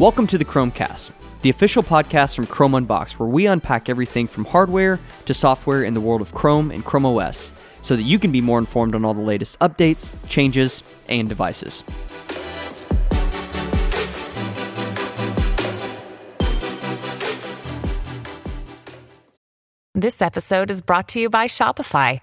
Welcome to the Chrome Cast, the official podcast from Chrome Unboxed, where we unpack everything from hardware to software in the world of Chrome and Chrome OS so that you can be more informed on all the latest updates, changes, and devices. This episode is brought to you by Shopify.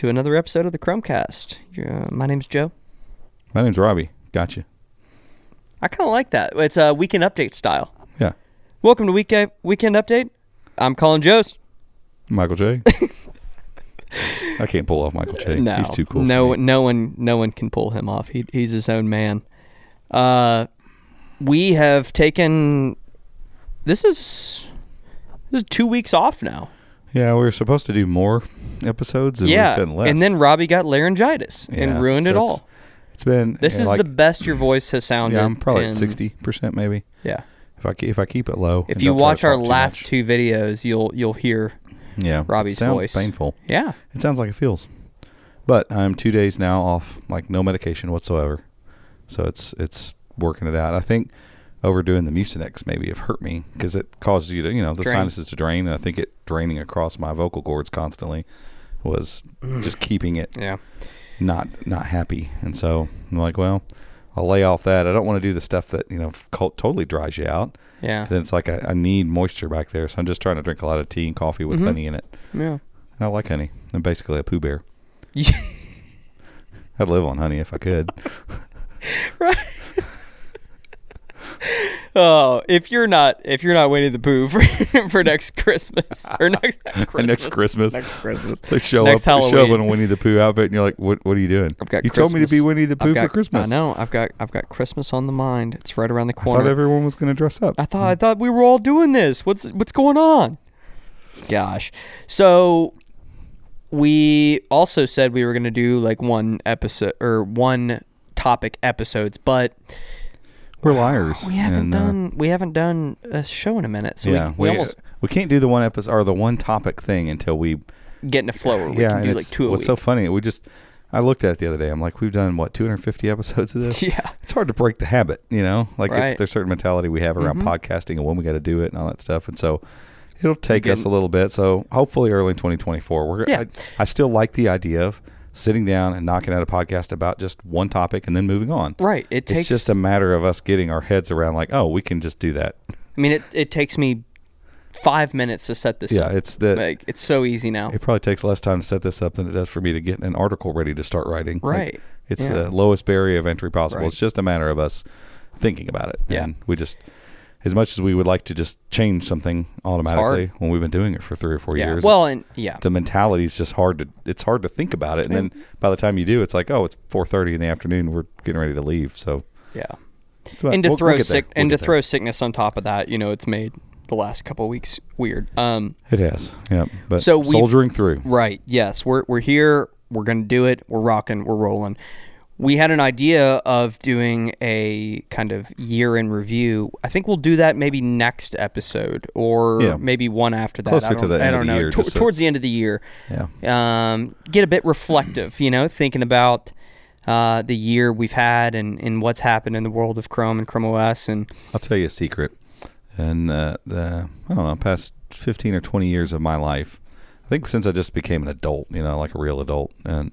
to another episode of the Chrome Cast. Uh, my name's Joe. My name's Robbie. Gotcha. I kind of like that. It's a weekend update style. Yeah. Welcome to week weekend update. I'm Colin Jost. Michael Che. I can't pull off Michael Che. No, He's too cool. No, no one, no one can pull him off. He, he's his own man. Uh, we have taken. This is this is two weeks off now. Yeah, we were supposed to do more episodes. And yeah, we've done less. and then Robbie got laryngitis Yeah, and ruined so it all. It's been. This yeah, is like- the best your voice has sounded. Yeah, I'm probably at sixty percent maybe. Yeah. If I ke- if I keep it low. If and you don't try to watch our talk too last much. two videos, you'll you'll hear. yeah, Robbie's it sounds voice. painful. Yeah. It sounds like it feels. But I'm two days now off, like no medication whatsoever. So it's it's working it out. I think overdoing the Mucinex maybe have hurt me because it causes you to, you know, the Drain. sinuses to drain. And I think it draining across my vocal cords constantly was just keeping it Yeah. not not happy. And so I'm like, well, I'll lay off that. I don't want to do the stuff that you know totally dries you out. Yeah. Then it's like I, I need moisture back there, so I'm just trying to drink a lot of tea and coffee with Mhm. honey in it. Yeah. And I like honey. I'm basically a Pooh bear. I'd live on honey if I could. right. Oh, if you're not if you're not Winnie the Pooh for, for next Christmas or next Christmas, Next Christmas. next Christmas, They show Next up, they show up Halloween. in a Winnie the Pooh outfit, and you're like, "What? What are you doing? I've got you told me to be Winnie the Pooh got- for Christmas. I know. I've got I've got Christmas on the mind. It's right around the I corner. thought everyone was going to dress up. I thought I thought we were all doing this. What's what's going on? Gosh. So we also said we were going to do like one episode or one topic episodes, but We're liars. we haven't and, uh, done we haven't done a show in a minute. So yeah, we, we almost we can't do the one episode or the one topic thing until we get in a flow where we yeah, can do like two a what's week. so funny. We just I looked at it the other day. I'm like, we've done what 250 episodes of this. yeah. It's hard to break the habit, you know. Like Right. it's there's certain mentality we have around Mhm. podcasting and when we got to do it and all that stuff. And so it'll take us a little bit. So hopefully early in 2024, we're Yeah. I, I still like the idea of sitting down and knocking out a podcast about just one topic and then moving on. Right. It takes It's just a matter of us getting our heads around like, oh, we can just do that. I mean it it takes me 5 minutes to set this up. Yeah, up. it's the like it's so easy now. It probably takes less time to set this up than it does for me to get an article ready to start writing. Like, Right. it's Yeah. the lowest barrier of entry possible. Right. It's just a matter of us thinking about it. Yeah. And we just, as much as we would like to just change something automatically when we've been doing it for three or four yeah. years. Well, and yeah. the mentality is just hard to, it's hard to think about it. And then by the time you do, it's like, oh, it's 4.30 in the afternoon. We're getting ready to leave. So, Yeah. about- and to we'll- throw we'll sick We'll and to there. throw sickness on top of that, you know, it's made the last couple of weeks weird. Um, It has. Yeah. But So soldiering through. right? Yes, we're we're here. We're gonna do it. We're rocking. We're rolling. We had an idea of doing a kind of year in review. I think we'll do that maybe next episode or Yeah. maybe one after that. Closer I to don't, the I end don't of the know. year, To- just so- towards the end of the year, Yeah. um, get a bit reflective. You know, thinking about uh, the year we've had and, and what's happened in the world of Chrome and Chrome OS and I'll tell you a secret. And uh, the I don't know, past fifteen or twenty years of my life, I think since I just became an adult, you know, like a real adult, and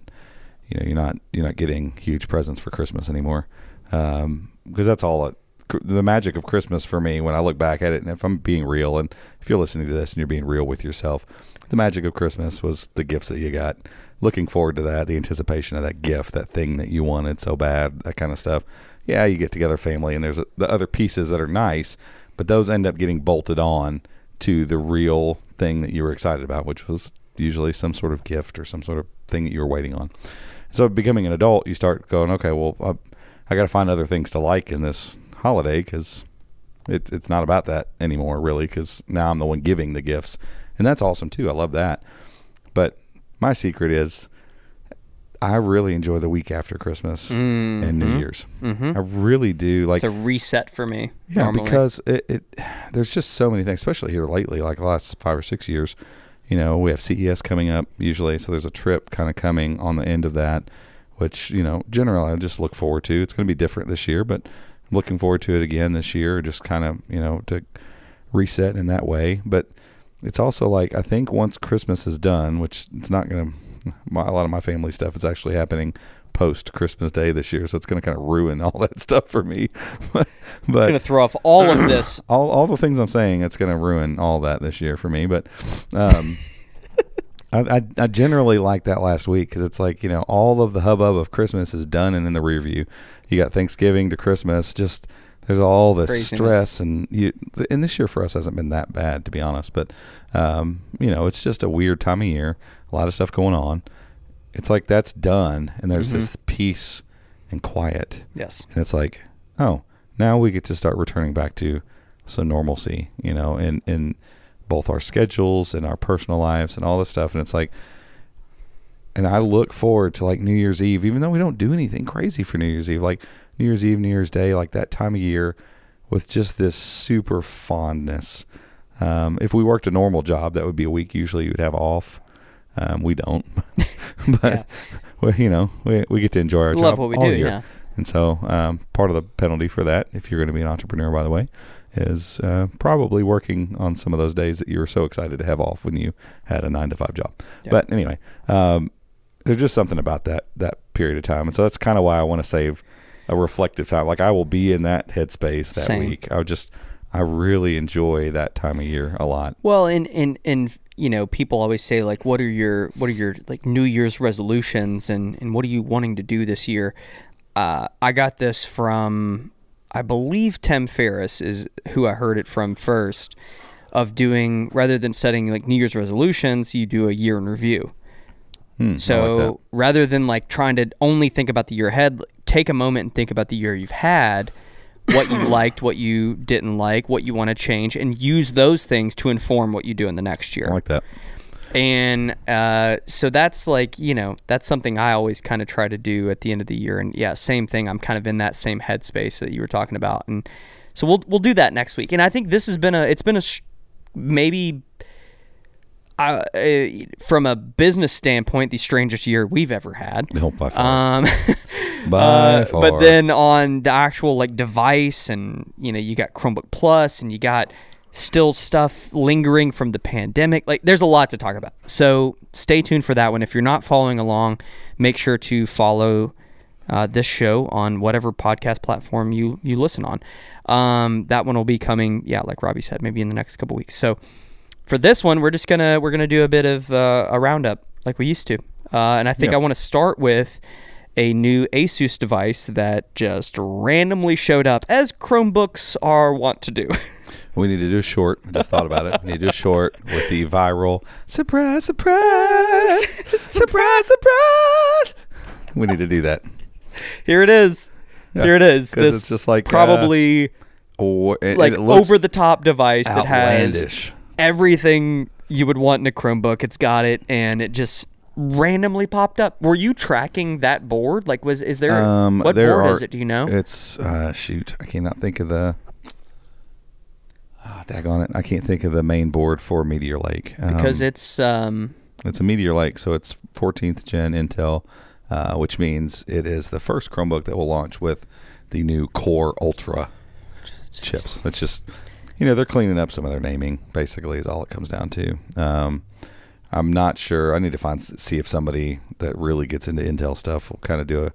you know, you're not you're not getting huge presents for Christmas anymore, um, because that's all. It, the magic of Christmas for me, when I look back at it, and if I'm being real, and if you're listening to this and you're being real with yourself, the magic of Christmas was the gifts that you got. Looking forward to that, the anticipation of that gift, that thing that you wanted so bad, that kind of stuff. Yeah, you get together family, and there's the other pieces that are nice, but those end up getting bolted on to the real thing that you were excited about, which was usually some sort of gift or some sort of thing that you were waiting on. So, becoming an adult, you start going, okay, well, I, I got to find other things to like in this holiday because it's it's not about that anymore, really, because now I'm the one giving the gifts, and that's awesome too. I love that. But my secret is, I really enjoy the week after Christmas and New Year's. Mhm. I really do. Like It's a reset for me. yeah, normally. because it, it there's just so many things, especially here lately, like the last five or six years. You know, we have CES coming up usually, so there's a trip kind of coming on the end of that, which you know, generally I just look forward to. It's going to be different this year, but I'm looking forward to it again this year, just kind of you know to reset in that way. But it's also like I think once Christmas is done, which it's not going to. A lot of my family stuff is actually happening post Christmas Day this year, so it's going to kind of ruin all that stuff for me. but I'm gonna throw off all of this. all all the things I'm saying, it's going to ruin all that this year for me. But um, I, I I generally like that last week because it's like you know all of the hubbub of Christmas is done and in the rear view. You got Thanksgiving to Christmas, just there's all this Craziness. stress and you. And this year for us hasn't been that bad to be honest, but um, you know it's just a weird time of year. A lot of stuff going on. It's like that's done, and there's this peace and quiet. Yes. And it's like, oh, now we get to start returning back to some normalcy, you know, in, in both our schedules and our personal lives and all this stuff. And it's like, and I look forward to like New Year's Eve, even though we don't do anything crazy for New Year's Eve, like New Year's Eve, New Year's Day, like that time of year with just this super fondness. Um, if we worked a normal job, that would be a week usually you would have off. Um, we don't, but well, you know, we, we get to enjoy our Love job what we all do, year. yeah. And so, um, part of the penalty for that, if you're going to be an entrepreneur, by the way, is uh, probably working on some of those days that you were so excited to have off when you had a nine to five job. Yeah. But anyway, um, there's just something about that that period of time, and so that's kind of why I want to save a reflective time. Like I will be in that headspace that Same. week. I would just, I really enjoy that time of year a lot. Well, and and and you know, people always say like, what are your what are your like New Year's resolutions, and and what are you wanting to do this year? Uh, I got this from, I believe Tim Ferriss is who I heard it from first. Of doing rather than setting like New Year's resolutions, you do a year in review. Hmm, I like So rather than like trying to only think about the year ahead, take a moment and think about the year you've had, what you liked, what you didn't like, what you want to change, and use those things to inform what you do in the next I year. like that. And uh, so that's like you know that's something I always kind of try to do at the end of the year. And yeah, same thing. I'm kind of in that same headspace that you were talking about, and so we'll we'll do that next week. And I think this has been a it's been a sh- maybe uh, uh, from a business standpoint the strangest year we've ever had. No, by far. Um, by uh, far. but then on the actual like device, and you know, you got Chromebook Plus, and you got still stuff lingering from the pandemic. Like, there's a lot to talk about. So stay tuned for that one. If you're not following along, make sure to follow uh, this show on whatever podcast platform you you listen on. Um, that one will be coming, yeah, like Robbie said, maybe in the next couple weeks. So for this one, we're just gonna we're gonna do a bit of uh, a roundup like we used to, uh, and I think Yeah. I want to start with a new Asus device that just randomly showed up, as Chromebooks are wont to do. We need to do a short. I just thought about it. We need to do a short with the viral surprise, surprise, surprise, surprise. We need to do that. Here it is. Yeah, Here it is. This it's just like, uh, probably Or it, like it over the top device that has everything you would want in a Chromebook. It's got it, and it just randomly popped up. Were you tracking that board? Like, was is there Um, what there board are, is it? Do you know? It's uh, shoot. I cannot think of the. Oh, daggone it! I can't think of the main board for Meteor Lake because Um, it's um It's a Meteor Lake, so it's 14th gen Intel, uh, which means it is the first Chromebook that will launch with the new Core Ultra chips. That's just, you know, they're cleaning up some of their naming. Basically, is all it comes down to. Um, I'm not sure. I need to find see if somebody that really gets into Intel stuff will kind of do a,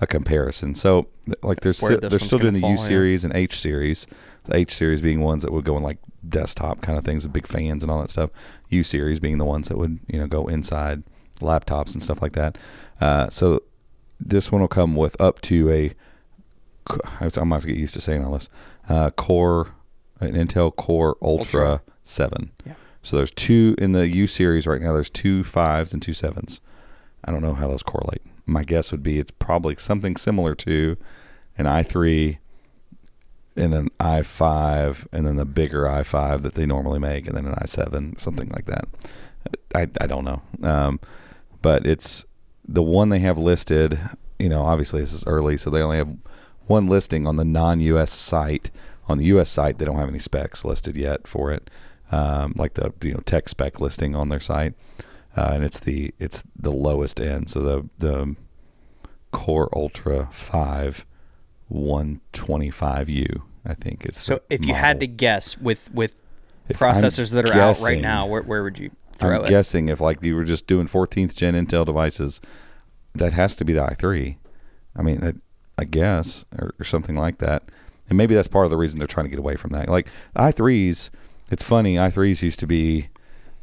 a comparison. So, like, there's still, they're still doing the fall, U yeah. series and H series. The H series being ones that would go in like desktop kind of things with big fans and all that stuff. U series being the ones that would you know go inside laptops and stuff like that. Uh, so this one will come with up to a. I'm gonna have to get used to saying all this. Uh, Core, an Intel Core Ultra, Ultra. Seven. Yeah. So there's two in the U series right now. There's two fives and two sevens. I don't know how those correlate. My guess would be it's probably something similar to an i3 and an i5 and then the bigger i5 that they normally make and then an i7 something like that i, I don't know um, but it's the one they have listed you know obviously this is early so they only have one listing on the non-us site on the us site they don't have any specs listed yet for it um, like the you know tech spec listing on their site uh, and it's the it's the lowest end so the the core ultra 5 125U. I think it's So if you had to guess with with If I'm processors that are out right now, where, where would you throw I'm it? guessing if like you were just doing 14th gen Intel devices, that has to be the i3. I mean, I, I guess or, or something like that. And maybe that's part of the reason they're trying to get away from that. Like i3s, it's funny. i3s used to be.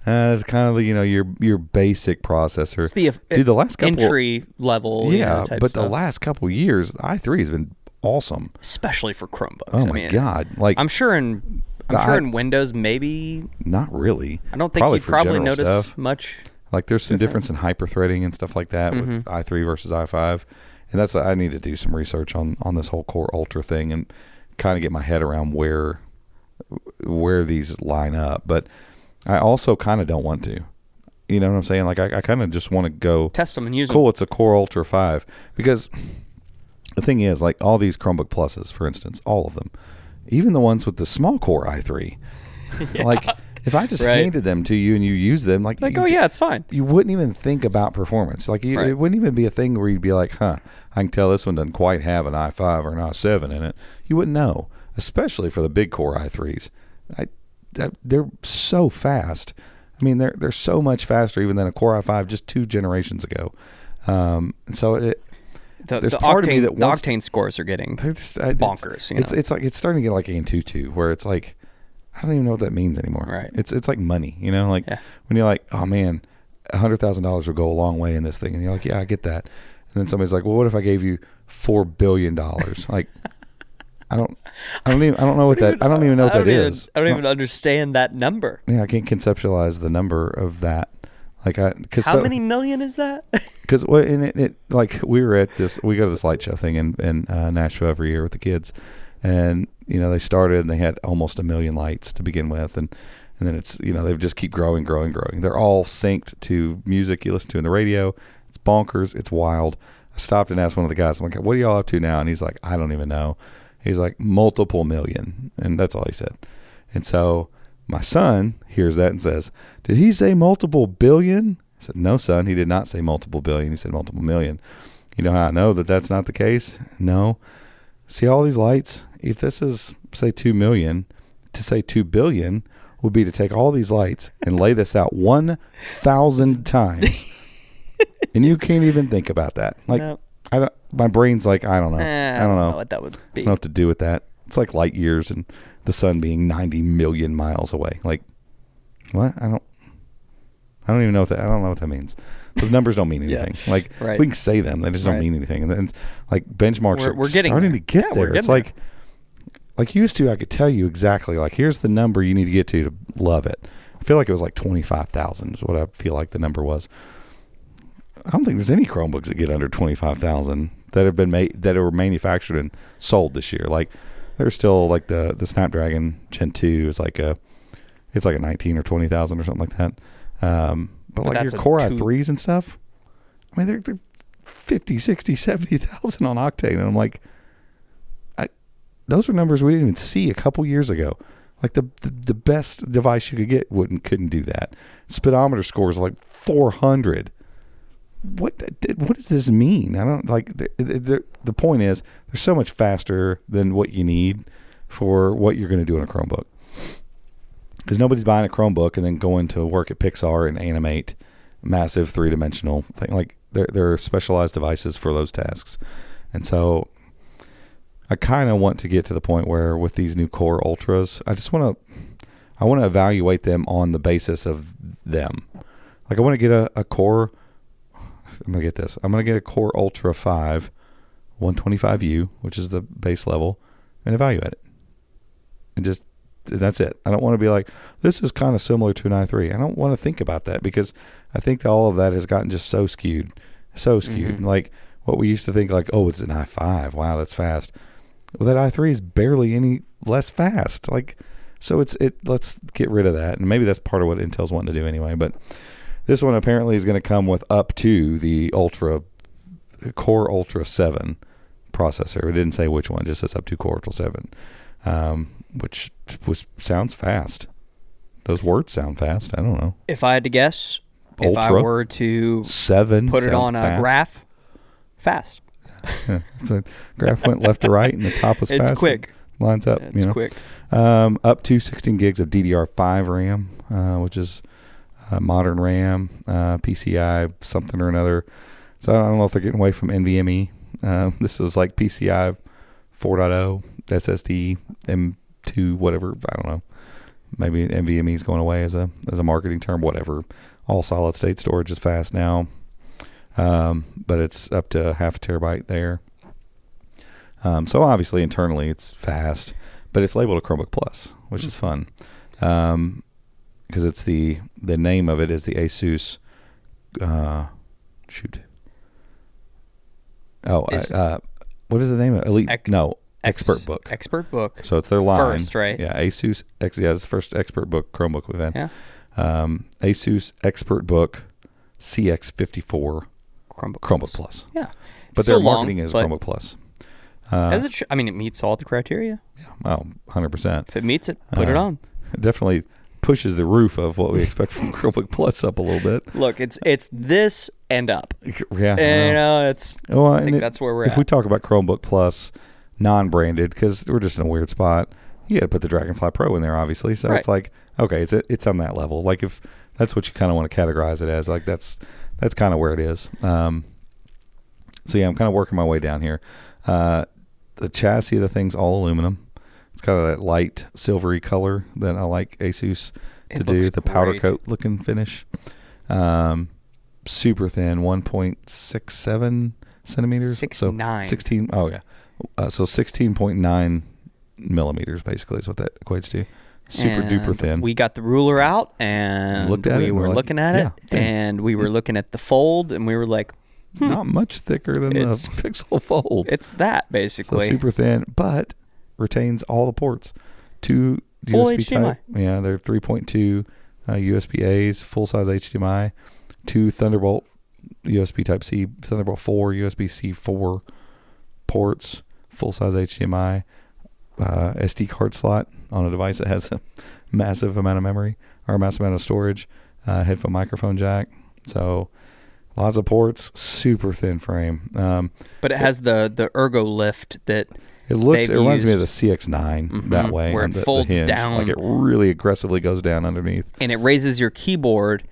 Uh, it's kind of you know your your basic processor. It's the Dude, the last couple entry level, you yeah, know, type but the last couple years, i3 has been awesome. especially for Chromebooks. Oh I my mean, god! Like I'm sure in I'm The sure i- in Windows maybe not really. I don't think Probably you probably notice stuff. much. Like there's some difference in hyperthreading and stuff like that with Mm-hmm. i3 versus i5, and that's I need to do some research on on this whole Core Ultra thing and kind of get my head around where where these line up. But I also kind of don't want to. You know what I'm saying? Like I, I kind of just want to go Test them and use cool. It's a Core Ultra Five because the thing is, like all these Chromebook Pluses, for instance, all of them, even the ones with the small Core i3, like if I just Right. handed them to you and you use them, like. Like, you, oh yeah, it's fine. you wouldn't even think about performance. Like you, Right. it wouldn't even be a thing where you'd be like, "Huh, I can tell this one doesn't quite have an i5 or an i7 in it." You wouldn't know, especially for the big core i3s. I, I- they're so fast. I mean, they're they're so much faster even than a Core i5 just two generations ago. Um, and so it, The, There's the part of me octane, that the wants to- octane scores are getting they're just I, bonkers. It's, you it's know? it's like it's starting to get like Antutu, where it's like I don't even know what that means anymore. Right. It's it's like money, you know, like Yeah. when you're like, oh man, a hundred thousand dollars will go a long way in this thing, and you're like, yeah, I get that. And then somebody's like, well, what if I gave you four billion dollars? like, I don't, I don't even, I don't know what that, I don't even know what that don't is. I don't even understand that number. Yeah, I can't conceptualize the number of that. Like I, cause How so- many million is that? because well, and it, it like we were at this we go to this light show thing in in uh, Nashville every year with the kids, and you know they started and they had almost a million lights to begin with, and and then it's you know they just keep growing, growing, growing. They're all synced to music you listen to in the radio. It's bonkers. It's wild. I stopped and asked one of the guys, I'm like, "What are y'all up to now?" And he's like, "I don't even know." He's like, "Multiple million. and that's all he said. And so my son hears that and says, "Did he say multiple billion? I said, "No, son. He did not say multiple billion. He said multiple million. You know how I know that that's not the case? No. See all these lights? If this is say two million, to say two billion would be to take all these lights and lay this out one thousand times, and you can't even think about that. Like No. I don't. My brain's like I don't know. Eh, I don't know. what that would be. I don't know what to do with that. It's like light years and the sun being 90 million miles away. Like, what? I don't. I don't even know what that. I don't know what that means. Those numbers don't mean Yeah. anything. Like Right. we can say them, they just don't Right. mean anything. And then like benchmarks We're- are we're getting starting there. to get Yeah, there. It's getting like like used to. I could tell you exactly. Like here's the number you need to get to to love it. I feel like it was like 25,000 is what I feel like the number was. I don't think there's any Chromebooks that get under 25,000 that have been made that were manufactured and sold this year. Like there's still like the the Snapdragon Gen 2 is like a it's like a 19 or 20,000 or something like that. Um, but, But like your Core two- i3s and stuff, I mean they're they're 50, 60, 70,000 on Octane and I'm like I those are numbers we didn't even see a couple years ago. Like the, the the best device you could get wouldn't couldn't do that. Speedometer scores like 400 what what does this mean? I don't like the, the the point is they're so much faster than what you need for what you're going to do in a Chromebook. Because nobody's buying a Chromebook and then going to work at Pixar and animate massive three dimensional thing. Like there there are specialized devices for those tasks, and so I kind of want to get to the point where with these new Core Ultras, I just want to I want to evaluate them on the basis of them. Like I want to get a, a Core. I'm gonna get this. I'm gonna get a Core Ultra 5 125U, which is the base level, and evaluate it. And just that's it. I don't want to be like this is kind of similar to an i3. I don't want to think about that because I think that all of that has gotten just so skewed, so mm-hmm. skewed. Like what we used to think, like oh, it's an i5. Wow, that's fast. Well, that i3 is barely any less fast. Like, so it's it. Let's get rid of that, and maybe that's part of what Intel's wanting to do anyway. But this one apparently is going to come with up to the Ultra Core Ultra Seven processor. It didn't say which one; it just says up to Core Ultra Seven, um, which was sounds fast. Those words sound fast. I don't know. If I had to guess, if I were to Seven. put it on a fast. graph, fast. Yeah. The graph went left to right, and the top was It's fast. quick. Lines up. It's you know. quick. Um, up to 16 gigs of DDR5 RAM, uh, which is uh, modern RAM, uh, PCI something or another. So I don't know if they're getting away from NVMe. Um, this is like PCI 4.0 SSD M2 whatever. I don't know. Maybe NVMe is going away as a as a marketing term. Whatever. All solid state storage is fast now, um, but it's up to half a terabyte there. Um, so obviously internally it's fast, but it's labeled a Chromebook Plus, which is fun, because it's the the name of it is the ASUS. Uh, shoot. Oh, I, uh, what is the name of it? Elite? Ex- no, Ex- ExpertBook. Expert book. So it's their line First, right? Yeah, Asus. X, yeah, it's the first ExpertBook Chromebook we've had. Yeah. Um, Asus ExpertBook CX54 Chromebook. Chromebook Plus. Yeah. But their long, marketing is but Chromebook Plus. Uh, As it sh- I mean, it meets all the criteria. Yeah. Oh, 100%. If it meets it, put it Uh, on. Definitely pushes the roof of what we expect from Chromebook Plus up a little bit. Look, it's it's this and up. Yeah. And, you know, it's well, I think it- that's where we're if at. we talk about Chromebook Plus non-branded, because we're just in a weird spot, you got to put the Dragonfly Pro in there, obviously. So Right. it's like, okay, it's it's on that level. Like if that's what you kind of want to categorize it as, like that's that's kind of where it is. Um, so yeah, I'm kind of working my way down here. Uh, the chassis of the thing's all aluminum. It's kind of that light silvery color that I like Asus It to do. The powder great. coat looking finish. Um, super thin, 1.67 centimeters. Six so nine. 16. Oh yeah. Uh, so 16.9 millimeters basically is what that equates to. Super duper thin. We got the ruler out and we were like, looking at it thin. and we were looking at the fold and we were like, Not much thicker than the Pixel Fold. it's that so basically. super thin, but retains all the ports. Two Full USB HDMI. type. Yeah, they're 3.2 uh, USB A's, full size HDMI, two Thunderbolt USB Type C, Thunderbolt 4, USB C 4 ports, full size HDMI, uh, SD card slot on a device that has a massive amount of memory or a massive amount of storage, uh, headphone microphone jack. So lots of ports, super thin frame. Um, but it has the the ergo lift that it looks. It reminds me of the CX9 that Mhm, way, where it the- the folds hinge. down. like it really aggressively goes down underneath. and it raises your keyboard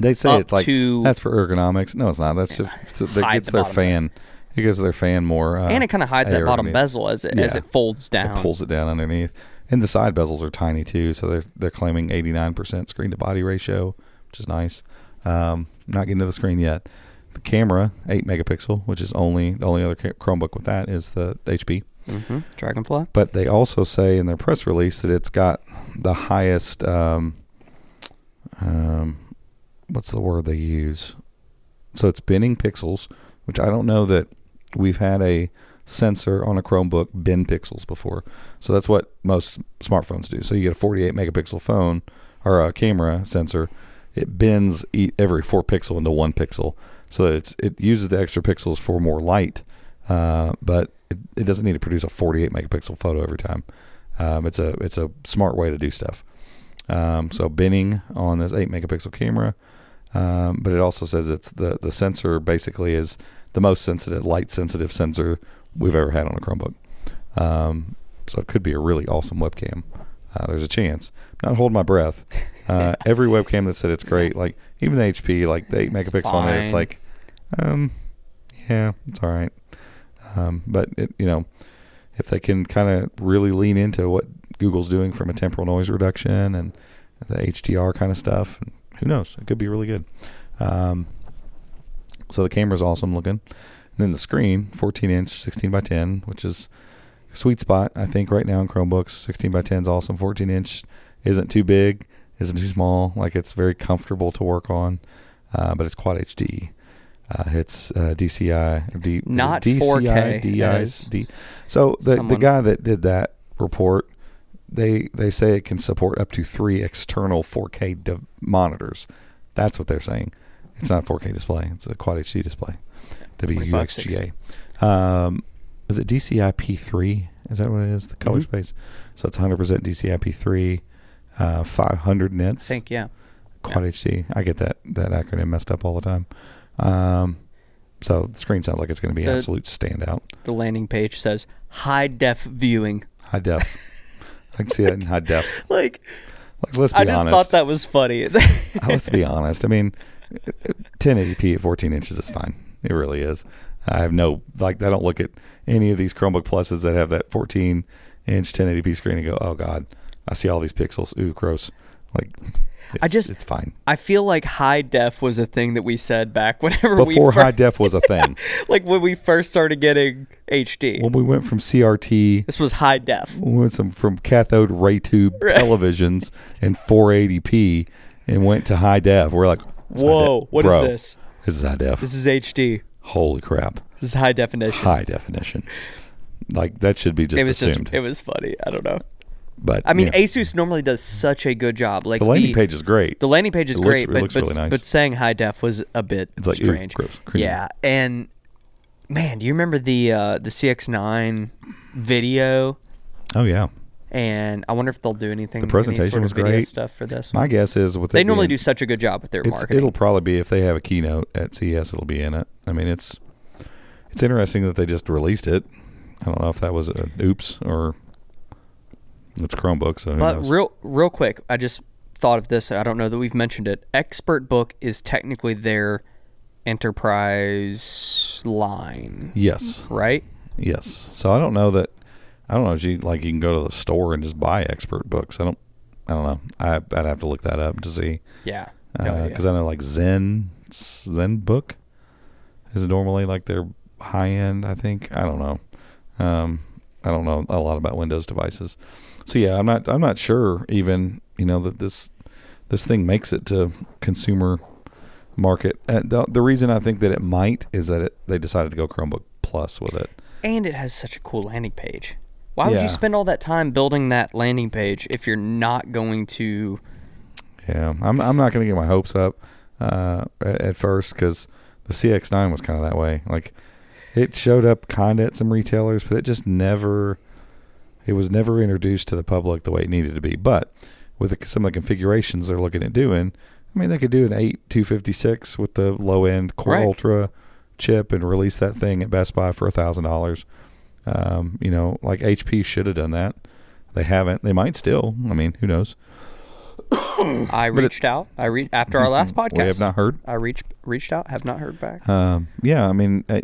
They say it's like to that's for ergonomics. No, it's not. That's just so that gets the their fan. It gives their fan more. Uh, and it kind of hides that bottom aerodynamic. bezel as it as it folds down. It pulls it down underneath, and the side bezels are tiny too. So they're they're claiming 89% screen to body ratio, which is nice. Um, not getting to the screen yet. The camera, eight megapixel, which is only the only other ca- Chromebook with that is the HP. hmm Dragonfly. But they also say in their press release that it's got the highest. Um, um, what's the word they use? So it's binning pixels, which I don't know that we've had a sensor on a Chromebook bin pixels before. So that's what most smartphones do. So you get a 48 megapixel phone or a camera sensor, it bins every four pixel into one pixel, so it's it uses the extra pixels for more light, uh, but it, it doesn't need to produce a 48 megapixel photo every time. Um, it's a it's a smart way to do stuff. Um, so binning on this 8 megapixel camera, um, but it also says it's the the sensor basically is the most sensitive light sensitive sensor we've ever had on a Chromebook. Um, so it could be a really awesome webcam. Uh, there's a chance. I'm not holding my breath. Uh, every webcam that said it's great, like even the HP, like the eight megapixel on it, it's like, um, yeah, it's all right. Um, but it, you know, if they can kind of really lean into what Google's doing from a temporal noise reduction and the HDR kind of stuff, who knows? It could be really good. Um, so the camera's awesome looking. And then the screen, 14 inch, 16 by 10, which is a sweet spot, I think, right now in Chromebooks. 16 by 10 is awesome. 14 inch isn't too big, isn't too small. Like it's very comfortable to work on, uh, but it's Quad HD. Uh, hits uh, DCI, D, Not DCI, 4K, DIs, D. So the the guy that did that report, they they say it can support up to three external 4K de- monitors. That's what they're saying. It's not a 4K display. It's a Quad HD display. WUXGA. Um, is it DCI P3? Is that what it is? The color Mhm. space. So it's 100% DCI P3, uh, 500 nits. I think yeah. Quad HD. I get that that acronym messed up all the time. Um, so the screen sounds like it's going to be The- absolute standout. The landing page says high def viewing. High def. I can see that in high def. Like Like, let's be I just honest. thought that was funny. Uh, let's be honest. I mean, 1080p at 14 inches is fine. It really is. I have no like. I don't look at any of these Chromebook Pluses that have that 14 inch 1080p screen and go, "Oh God, I see all these pixels. Ooh, gross." Like, it's, I just- it's fine. I feel like high def was a thing that we said back whenever Before we fir- high def was a thing, like when we first started getting HD. when we went from CRT this was high def. we went some from cathode ray tube Right. televisions and 480p and went to high def. We're like, Whoa, def." what is Bro, this? This is high def. This is HD. Holy crap. This is high definition. High definition. Like that should be just it was assumed. just it was funny. I don't know. But I mean, yeah, Asus normally does such a good job. Like the landing page is great. The landing page is looks- great, it but looks but, really nice. but saying high def was a bit It's like, strange. yeah, and man, do you remember the uh, the CX9 video? oh yeah. And I wonder if they'll do anything. The any presentation sort of was video great. stuff for this. My guess is with They normally being- do such a good job with their marketing. it'll probably be if they have a keynote at CES, it'll be in it. I mean, it's it's interesting that they just released it. I don't know if that was a oops or it's Chromebook. So But knows? real real quick, I just thought of this. I don't know that we've mentioned it. ExpertBook is technically their enterprise line, yes, right? yes. So I don't know that. I don't know if you like you can go to the store and just buy expert books. I don't. I don't know. I I'd have to look that up to see Yeah. Because I know like Zen Zen book is normally like their high end. I think I don't know. Um, I don't know a lot about Windows devices, so yeah, I'm not I'm not sure even you know that this this thing makes it to consumer market. And the, the reason I think that it might is that it they decided to go Chromebook Plus with it. And it has such a cool landing page. Why would Yeah. you spend all that time building that landing page if you're not going to? Yeah, I'm I'm not going to get my hopes up uh, at, at first because the CX9 was kind of that way. Like it showed up kind of at some retailers, but it just never. It was never introduced to the public the way it needed to be. But with the, some of the configurations they're looking at doing, I mean, they could do an eight two fifty six with the low end Core Right. Ultra chip and release that thing at Best Buy for a thousand dollars. Um, you know, like HP should have done that. They haven't. They might still. I mean, who knows? I But it- reached out. I re- after our last podcast. We have not heard. I reached reached out. Have not heard back. Um, yeah, I mean, I,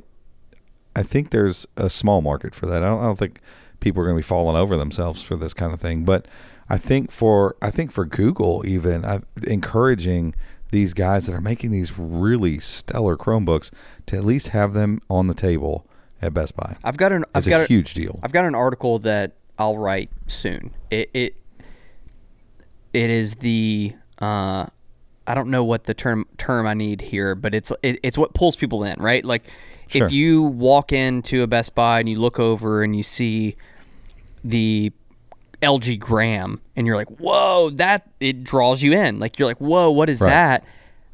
I think there's a small market for that. I don't, I don't think people are going to be falling over themselves for this kind of thing. But I think for I think for Google, even I, encouraging these guys that are making these really stellar Chromebooks to at least have them on the table at Best Buy. I've got an. I've It's got a huge deal. I've got an article that I'll write soon. It it it is the uh, I don't know what the term term I need here, but it's it, it's what pulls people in, right? Like Sure. if you walk into a Best Buy and you look over and you see the LG Gram and you're like, "Whoa, that it draws you in." Like you're like, "Whoa, what is Right. that?"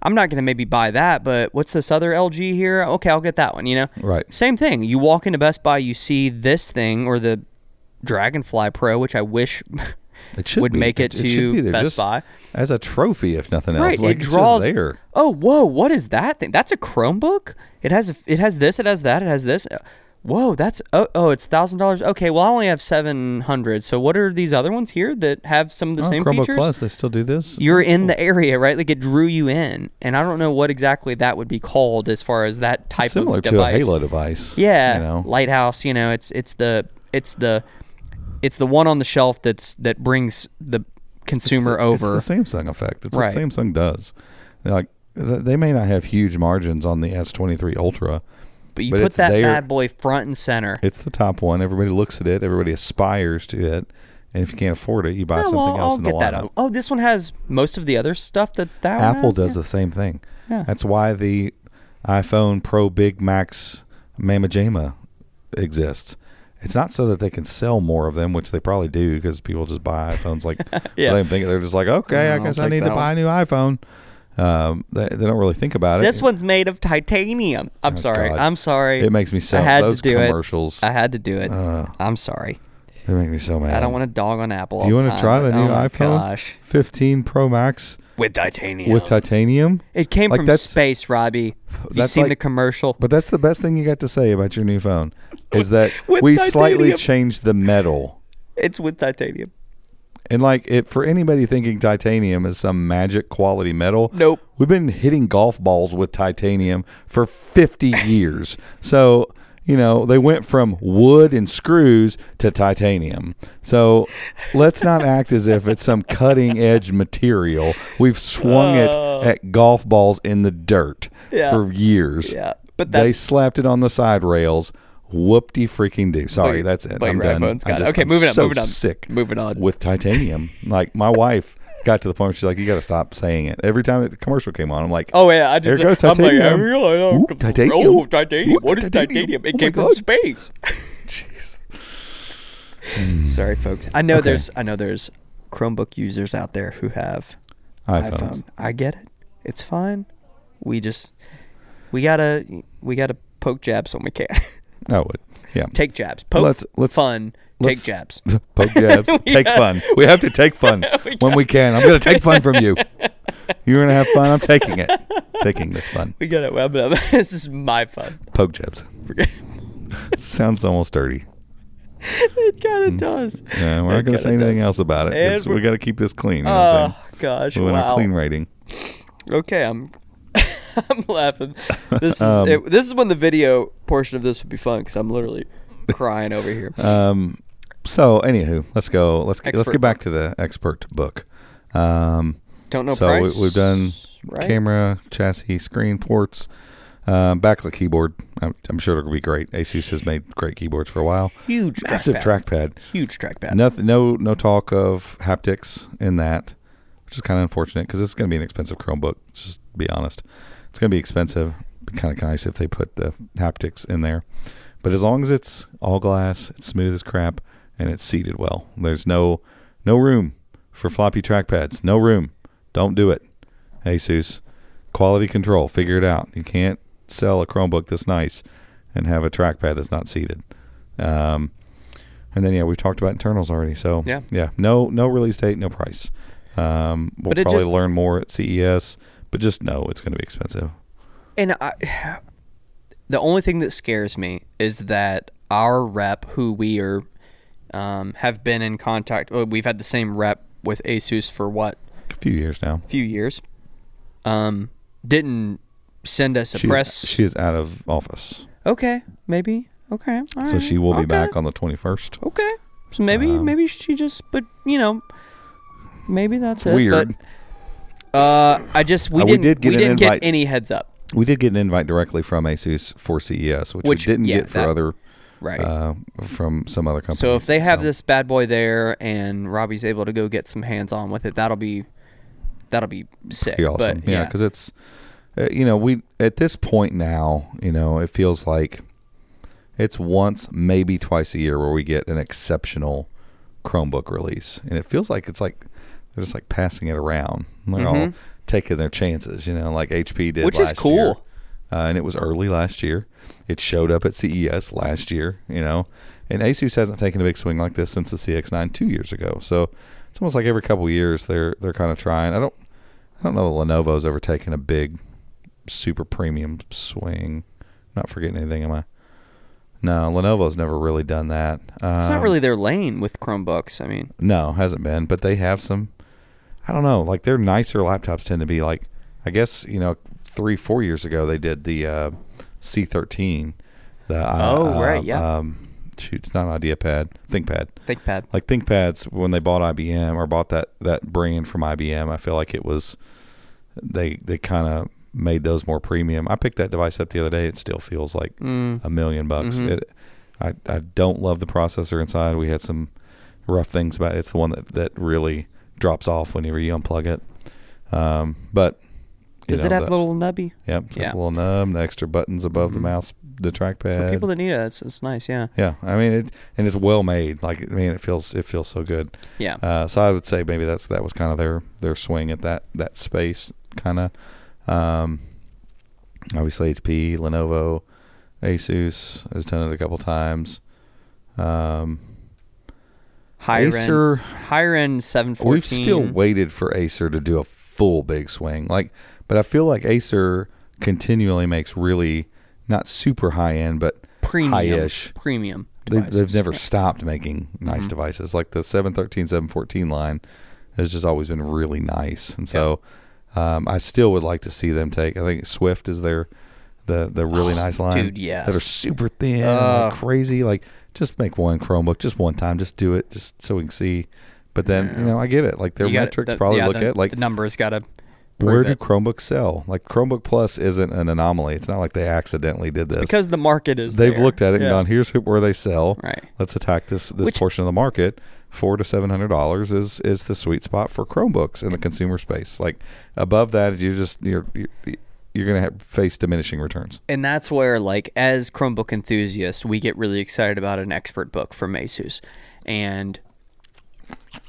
I'm not going to maybe buy that, but what's this other LG here? Okay, I'll get that one, you know? Right. Same thing. You walk into Best Buy, you see this thing or the Dragonfly Pro, which I wish It should would be. make it, should to be Best just Buy. as a trophy, if nothing else. Right, Like, it it's draws. there. Oh, whoa! What is that thing? That's a Chromebook. It has a, it has this. It has that. It has this. Whoa! That's oh oh. It's thousand dollars. Okay. Well, I only have seven hundred. So what are these other ones here that have some of the Oh, same Chromebook features? Plus, they still do this. You're in the area, right? Like it drew you in, and I don't know what exactly that would be called as far as that type similar of similar to a Halo device. Yeah, you know. Lighthouse. You know, it's it's the it's the it's the one on the shelf that's that brings the consumer It's the- over. It's the Samsung effect. It's Right. what Samsung does. Like they may not have huge margins on the S23 Ultra. but you but put that there. bad boy front and center. It's the top one. Everybody looks at it. Everybody aspires to it. And if you can't afford it, you buy Oh, something well, else I'll in the get lineup. out. Oh, this one has most of the other stuff that that Apple has? does Yeah. the same thing. Yeah. That's why the iPhone Pro Big Max Mama Jama exists. It's not so that they can sell more of them, which they probably do because people just buy iPhones like Yeah. they think they're just like, okay, I I'll guess I need to that buy a new iPhone. Um, they, they don't really think about it. This one's made of titanium. I'm Oh, sorry. God. I'm sorry. it makes me so I had those to do commercials. it. I had to do it. uh, I'm sorry. they make me so mad. I don't want to dog on Apple. Do you want wanna try the new oh iPhone? Gosh. 15 Pro Max With titanium. with titanium. it came Like, from that's- space, Robbie. Have you that's seen like- the commercial? But that's the best thing you got to say about your new phone is that With we slightly titanium. changed the metal. It's with titanium. And like it for anybody thinking titanium is some magic quality metal. Nope. We've been hitting golf balls with titanium for 50 years. So, you know, they went from wood and screws to titanium. So, let's not act as if it's some cutting edge material. We've swung Oh. it at golf balls in the dirt Yeah. for years. Yeah, but they slapped it on the side rails. Whoop-de freaking do. Sorry, But- that's it. I'm your done. iPhone's I'm got it. Okay, I'm moving on, so moving on, Sick moving on. with titanium. like my wife got to the point where she's like, "You got to stop saying it." Every time the commercial came on, I'm like, Oh yeah, I There just goes I'm like, I titanium. realize, Ooh, oh, titanium. Oh, titanium. What is titanium. titanium? It Oh came from space. "Jeez." Sorry, folks. I know Okay. there's I know there's Chromebook users out there who have iPhones. iPhone. I get it. It's fine. We just we gotta we gotta poke jabs when we can. I would. Yeah. take jabs. Poke Let's- let's- fun. Take jabs. Poke jabs. take got- fun. We have to take fun We when we can. I'm going to take fun from you. You're going to have fun. I'm taking it. Taking this fun. We got it. Well, this is my fun. Poke jabs. Sounds almost dirty. it kind of does. Yeah, we're It not going to say anything does. else about it. We're- got to keep this clean. You know Oh gosh! We want wow. a clean rating. Okay, I'm I'm laughing. This is Um, it, this is when the video portion of this would be fun because I'm literally crying over here. Um, so anywho, let's go. Let's get, let's Expert get back to the expert book. Um, Don't know so price. we, we've done right? camera, chassis, screen ports, um, backlit keyboard. I'm, I'm sure it'll be great. Asus has made great keyboards for a while. huge Massive trackpad. Huge trackpad. Nothing. No. No talk of haptics in that, which is kind of unfortunate because it's going to be an expensive Chromebook. Let's just be honest. It's going to be expensive. Be kind of nice if they put the haptics in there. But as long as it's all glass, it's smooth as crap, and it's seated well, there's no no room for floppy trackpads. No room. Don't do it. Asus, quality control. Figure it out. You can't sell a Chromebook this nice and have a trackpad that's not seated. Um, and then yeah, we've talked about internals already. So Yeah. yeah. No no release date, no price. Um, we'll probably just- learn more at CES, but just know it's going to be expensive. And I, the only thing that scares me is that our rep, who we are, um, have been in contact. Well, we've had the same rep with Asus for what A few years now. A few years. Um, didn't send us a She press. she is out of office, okay, maybe. Okay, all so right, she will be okay, back on the 21st. Okay, so maybe Um, maybe she just, but you know, maybe that's it. Weird. But, uh, I just we Uh, didn't did get we didn't invite. get any heads up. We did get an invite directly from Asus for CES, which, Which, we didn't yeah, get for that- other Right. uh, from some other companies. So if they have So- this bad boy there and Robbie's able to go get some hands on with it, that'll be that'll be sick. Pretty awesome. But, yeah, because it's, uh, you know, we at this point now, you know, it feels like it's once, maybe twice a year where we get an exceptional Chromebook release, and it feels like it's like they're just like passing it around. They're all Mhm. Taking their chances, you know, like HP did, Which is cool. year. Uh, and it was early last year. It showed up at CES last year, you know, and Asus hasn't taken a big swing like this since the CX9 two years ago. So it's almost like every couple of years they're they're kind of trying. I don't I don't know that Lenovo's ever taken a big, super premium swing. Not forgetting anything, am I? No, Lenovo's never really done that. it's not Um, really their lane with Chromebooks. I mean, no, hasn't been. But they have some. I don't know. Like their nicer laptops tend to be like. I guess you know three four years ago they did the uh, C13. The uh, Oh, right, uh, yeah. Um, shoot, it's not an IdeaPad, ThinkPad. ThinkPad. Like ThinkPads when they bought IBM or bought that that brand from IBM. I feel like it was they they kind of made those more premium. I picked that device up the other day. It still feels like Mm. a million bucks. Mhm. It, I I don't love the processor inside. We had some rough things about it. It's the one that that really drops off whenever you unplug it. Um, but you Does know, it have the- the little nubby? Yep, it's Yeah. a little nub, the extra buttons above the Mhm. mouse, the trackpad. For people that need it, it's, it's nice. Yeah. yeah, I mean it, and it's well made. Like I mean, it feels it feels so good. Yeah. Uh, so I would say maybe that's that was kind of their their swing at that that space kind of. Um, obviously HP, Lenovo, Asus has done it a couple times. Um, Higher Acer, end, higher end seven fourteen. we've still waited for Acer to do a full big swing. Like, but I feel like Acer continually makes really not super high end, but premium. high-ish. Premium. They, they've never Yeah. stopped making nice Mhm. devices. Like the 713, 714 line has just always been really nice. And so um, I still would like to see them take, I think Swift is their, the, the really oh, nice line. Oh, dude, yes. That are super thin, like crazy. Like just make one Chromebook just one time. Just do it just so we can see. But then, you know, I get it. Like their You metrics the- probably yeah, look the, at like the numbers got to. where do it. Chromebooks sell? Like Chromebook Plus isn't an anomaly. It's not like they accidentally did this. because the market is. They've there. looked at it and gone, here's where they sell. Right. Let's attack this this Which- portion of the market. Four to seven hundred dollars is is the sweet spot for Chromebooks in the consumer space. Like above that, you just you're you're, you're going to have face diminishing returns. And that's where, like, as Chromebook enthusiasts, we get really excited about an expert book from Asus. And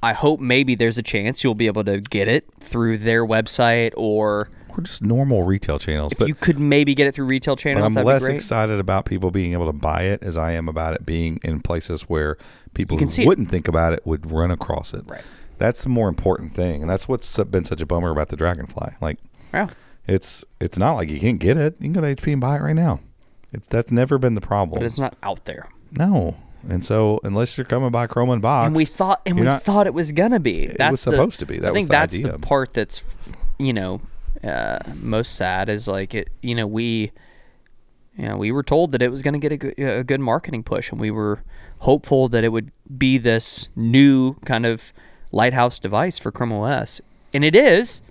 I hope maybe there's a chance you'll be able to get it through their website or Or just normal retail channels. if but you could maybe get it through retail channels, I'm less be great. excited about people being able to buy it as I am about it being in places where people who wouldn't think about it would run across it. Right. That's the more important thing, and that's what's been such a bummer about the Dragonfly. Like Yeah. It's it's not like you can't get it. You can go to HP and buy it right now. It's that's never been the problem. But it's not out there. No. And so unless you're coming by Chrome Unboxed, and we thought and we not- thought it was gonna be. That's was the- supposed to be. That I was think the that's idea. the part that's you know uh, most sad is like it. You know we, you know we were told that it was gonna get a good, a good marketing push, and we were hopeful that it would be this new kind of lighthouse device for Chrome OS, and it is.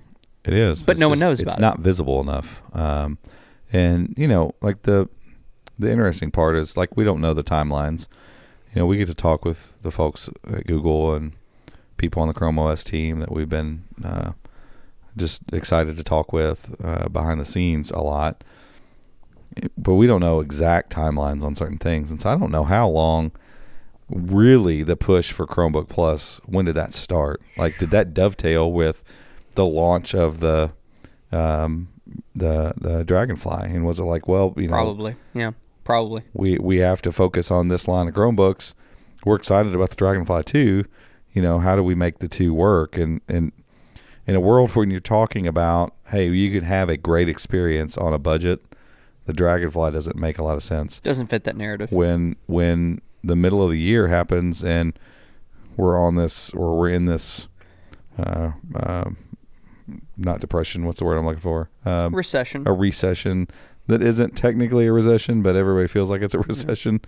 It is, But it's no one just- knows it's about it. not visible enough. Um, and you know, like the the interesting part is like we don't know the timelines. You know, we get to talk with the folks at Google and people on the Chrome OS team that we've been uh, just excited to talk with uh, behind the scenes a lot. But we don't know exact timelines on certain things, and so I don't know how long really the push for Chromebook Plus. When did that start? Like, did that dovetail with the launch of the um, the the Dragonfly? And was it like, well, you know, Probably, yeah, probably. we we have to focus on this line of Chromebooks. We're excited about the Dragonfly too. You know, how do we make the two work? And and in a world when you're talking about, hey, you can have a great experience on a budget, the Dragonfly doesn't make a lot of sense Doesn't fit that narrative. when when the middle of the year happens and we're on this or we're in this uh, um not depression what's the word i'm looking for um, Recession. a recession that isn't technically a recession but everybody feels like it's a recession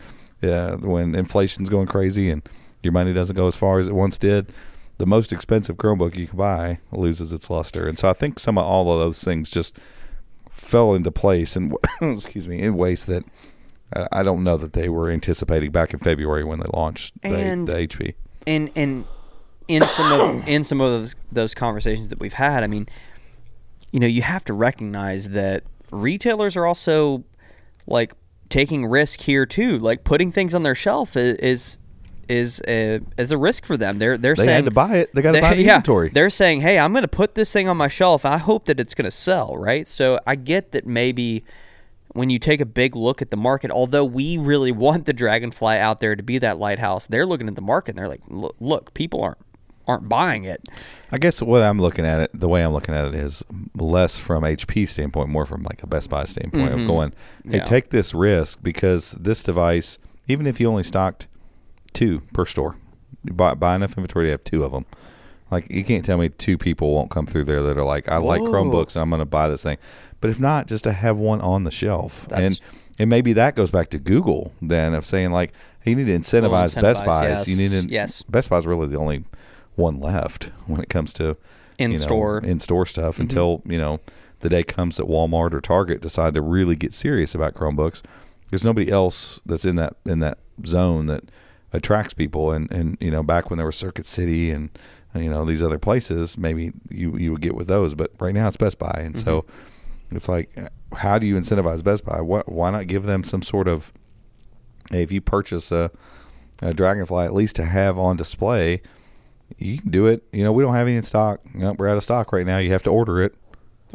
yeah when inflation's going crazy and your money doesn't go as far as it once did the most expensive chromebook you can buy loses its luster and so i think some of all of those things just fell into place and excuse me in ways that uh, I don't know that they were anticipating back in February when they launched the, And- the HP. and and in some of in some of those, those conversations that we've had, I mean, you know, you have to recognize that retailers are also like taking risk here too. Like putting things on their shelf is is is a, is a risk for them. They're they're They saying to buy it. They got to buy the yeah, inventory. They're saying, "Hey, I'm going to put this thing on my shelf. I hope that it's going to sell." Right. So I get that maybe when you take a big look at the market, although we really want the Dragonfly out there to be that lighthouse, they're looking at the market and they're like, "Look, look people aren't aren't buying it." I guess what I'm looking at it, the way I'm looking at it is less from HP standpoint, more from like a Best Buy standpoint of mm-hmm. going, hey, Yeah. take this risk because this device, even if you only stocked two per store, you buy, buy enough inventory to have two of them. Like you can't tell me two people won't come through there that are like, I like Chromebooks and I'm going to buy this thing. But if not, just to have one on the shelf, That's- and and maybe that goes back to Google then of saying like, hey, you need to incentivize, Best incentivize, Buys. You need to yes. Best Buy's really the only one left when it comes to In you know, store. in store stuff mm-hmm. until you know the day comes that Walmart or Target decide to really get serious about Chromebooks. There's nobody else that's in that in that zone that attracts people. And and you know, back when there was Circuit City and you know these other places, maybe you you would get with those. But right now it's Best Buy, and so mm-hmm. it's like, how do you incentivize Best Buy? Why, why not give them some sort of hey, if you purchase a, a Dragonfly, at least to have on display, you can do it. You know, we don't have any in stock. Nope, we're out of stock right now. You have to order it.